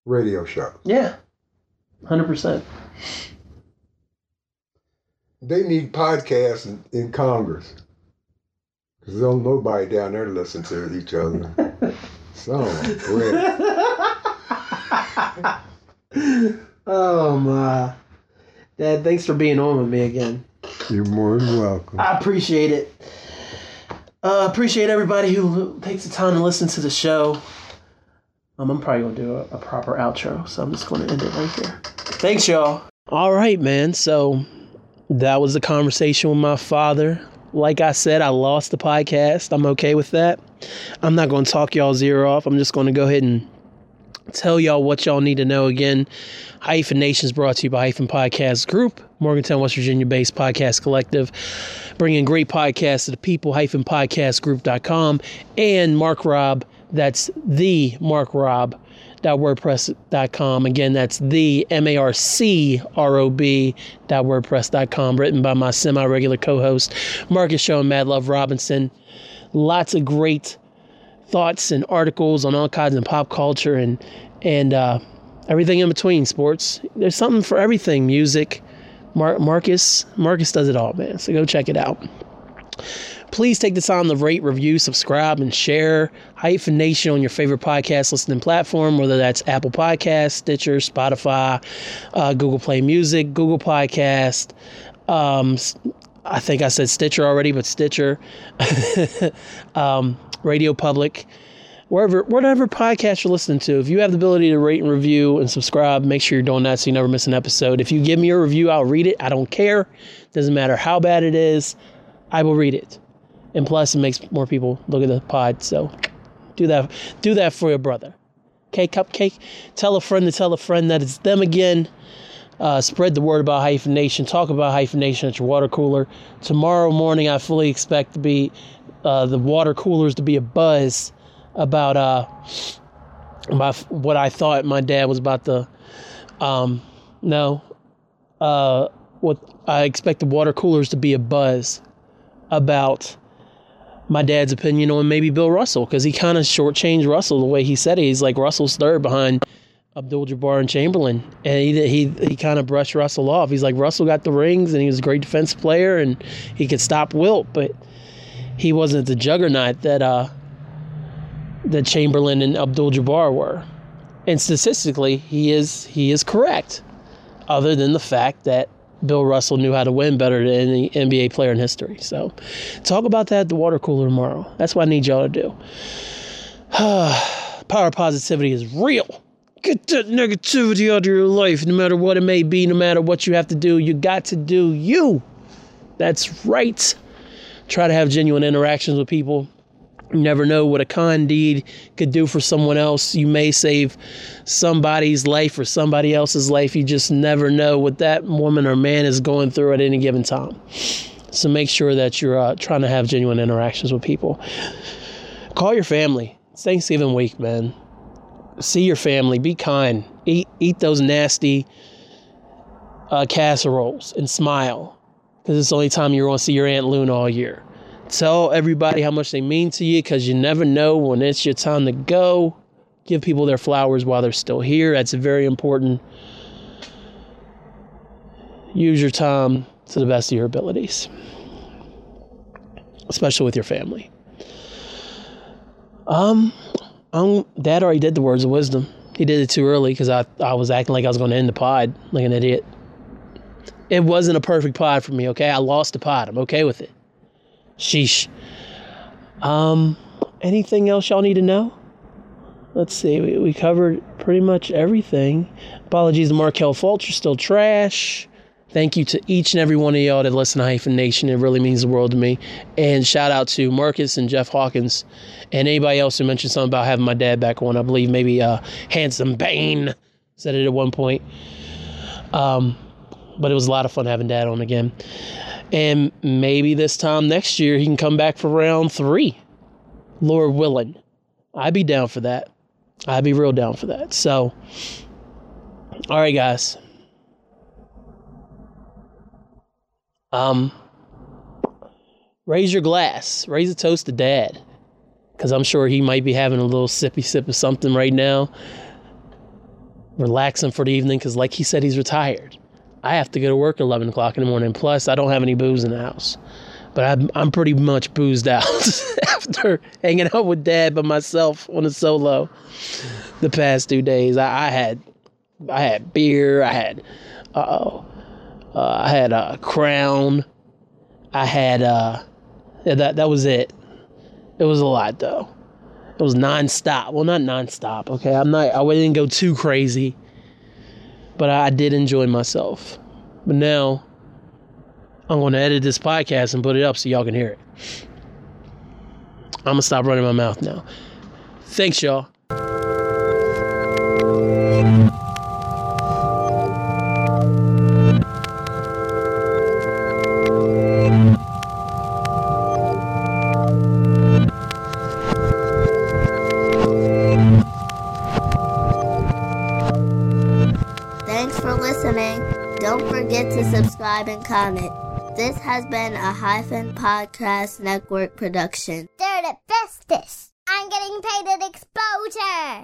radio show. yeah, hundred percent. They need podcasts in, in Congress because there's nobody down there to listen to each other. so, bread. Oh my, Dad, thanks for being on with me again. you're more than welcome. I appreciate it. Uh, appreciate everybody who takes the time to listen to the show. Um, I'm probably gonna do a, a proper outro, so I'm just gonna end it right here. Thanks, y'all. All right, man. So that was the conversation with my father. Like I said, I lost the podcast. I'm okay with that. I'm not gonna talk y'all's ear off. I'm just gonna go ahead and tell y'all what y'all need to know again. Hyphen Nation is brought to you by Hyphen Podcast Group, Morgantown, West Virginia based podcast collective, bringing great podcasts to the people, hyphen podcastgroup.com, and Marc Rob, that's the Marc Rob. WordPress.com. Again, that's the M A R C R O B WordPress.com, written by my semi regular co host, Marcus Show and Mad Love Robinson. Lots of great thoughts and articles on all kinds of pop culture and and uh, everything in between sports. There's something for everything. Music. Mar- Marcus Marcus does it all, man. So go check it out. Please take the time to rate, review, subscribe, and share Hyphen Nation on your favorite podcast listening platform, whether that's Apple Podcasts, Stitcher, Spotify, uh, Google Play Music, Google Podcast. Um, I think I said Stitcher already, but Stitcher, um, Radio Public, wherever, whatever podcast you're listening to. If you have the ability to rate and review and subscribe, make sure you're doing that so you never miss an episode. If you give me a review, I'll read it. I don't care. Doesn't matter how bad it is. I will read it. And plus, it makes more people look at the pod. So do that. Do that for your brother. Okay, cupcake. Tell a friend to tell a friend that it's them again. Uh, spread the word about Hyphen Nation. Talk about Hyphen Nation at your water cooler. Tomorrow morning, I fully expect to be uh, the water coolers to be a buzz about uh, my what I thought my dad was about to. Um, no, uh, what I expected water coolers to be a buzz about my dad's opinion on maybe Bill Russell because he kind of shortchanged Russell the way he said it. He's like Russell's third behind Abdul-Jabbar and Chamberlain, and he he he kind of brushed Russell off. He's like Russell got the rings and he was a great defense player and he could stop Wilt, but he wasn't the juggernaut that uh that Chamberlain and Abdul-Jabbar were. And statistically, he is he is correct, other than the fact that Bill Russell knew how to win better than any NBA player in history. So, talk about that at the water cooler tomorrow. That's what I need y'all to do. Power positivity is real. Get that negativity out of your life, no matter what it may be, no matter what you have to do. You got to do you. That's right. Try to have genuine interactions with people. You never know what a kind deed could do for someone else. You may save somebody's life or somebody else's life. You just never know what that woman or man is going through at any given time. So make sure that you're uh, trying to have genuine interactions with people. Call your family. It's Thanksgiving week, man. See your family. Be kind. Eat eat those nasty uh, casseroles and smile because it's the only time you're going to see your Aunt Luna all year. Tell everybody how much they mean to you because you never know when it's your time to go. Give people their flowers while they're still here. That's very important. Use your time to the best of your abilities, especially with your family. Um, um, Dad already did the words of wisdom. He did it too early because I, I was acting like I was going to end the pod like an idiot. It wasn't a perfect pod for me, okay? I lost the pod. I'm okay with it. Sheesh. Um, anything else y'all need to know? Let's see. We, we covered pretty much everything. Apologies to Markelle Fultz. You're still trash. Thank you to each and every one of y'all that listen to Hyphen Nation. It really means the world to me. And shout out to Marcus and Jeff Hawkins and anybody else who mentioned something about having my dad back on. I believe maybe uh, Handsome Bane said it at one point. Um, but it was a lot of fun having dad on again. And maybe this time next year he can come back for round three. Lord willing. I'd be down for that. I'd be real down for that. So, all right, guys. Um, raise your glass, raise a toast to dad, because I'm sure he might be having a little sippy sip of something right now, relaxing for the evening. Because, like he said, he's retired. I have to go to work at 11 o'clock in the morning. Plus, I don't have any booze in the house. But I'm, I'm pretty much boozed out after hanging out with dad by myself on a solo the past two days. I, I had I had beer. I had uh uh, I had a crown. I had uh yeah, that that was it. It was a lot though. It was nonstop. Well, not nonstop. Okay, I'm not. I didn't go too crazy, but I did enjoy myself. But now I'm going to edit this podcast and put it up so y'all can hear it. I'm going to stop running my mouth now. Thanks, y'all. This has been a Hyphen Podcast Network production. They're the bestest. I'm getting paid at exposure.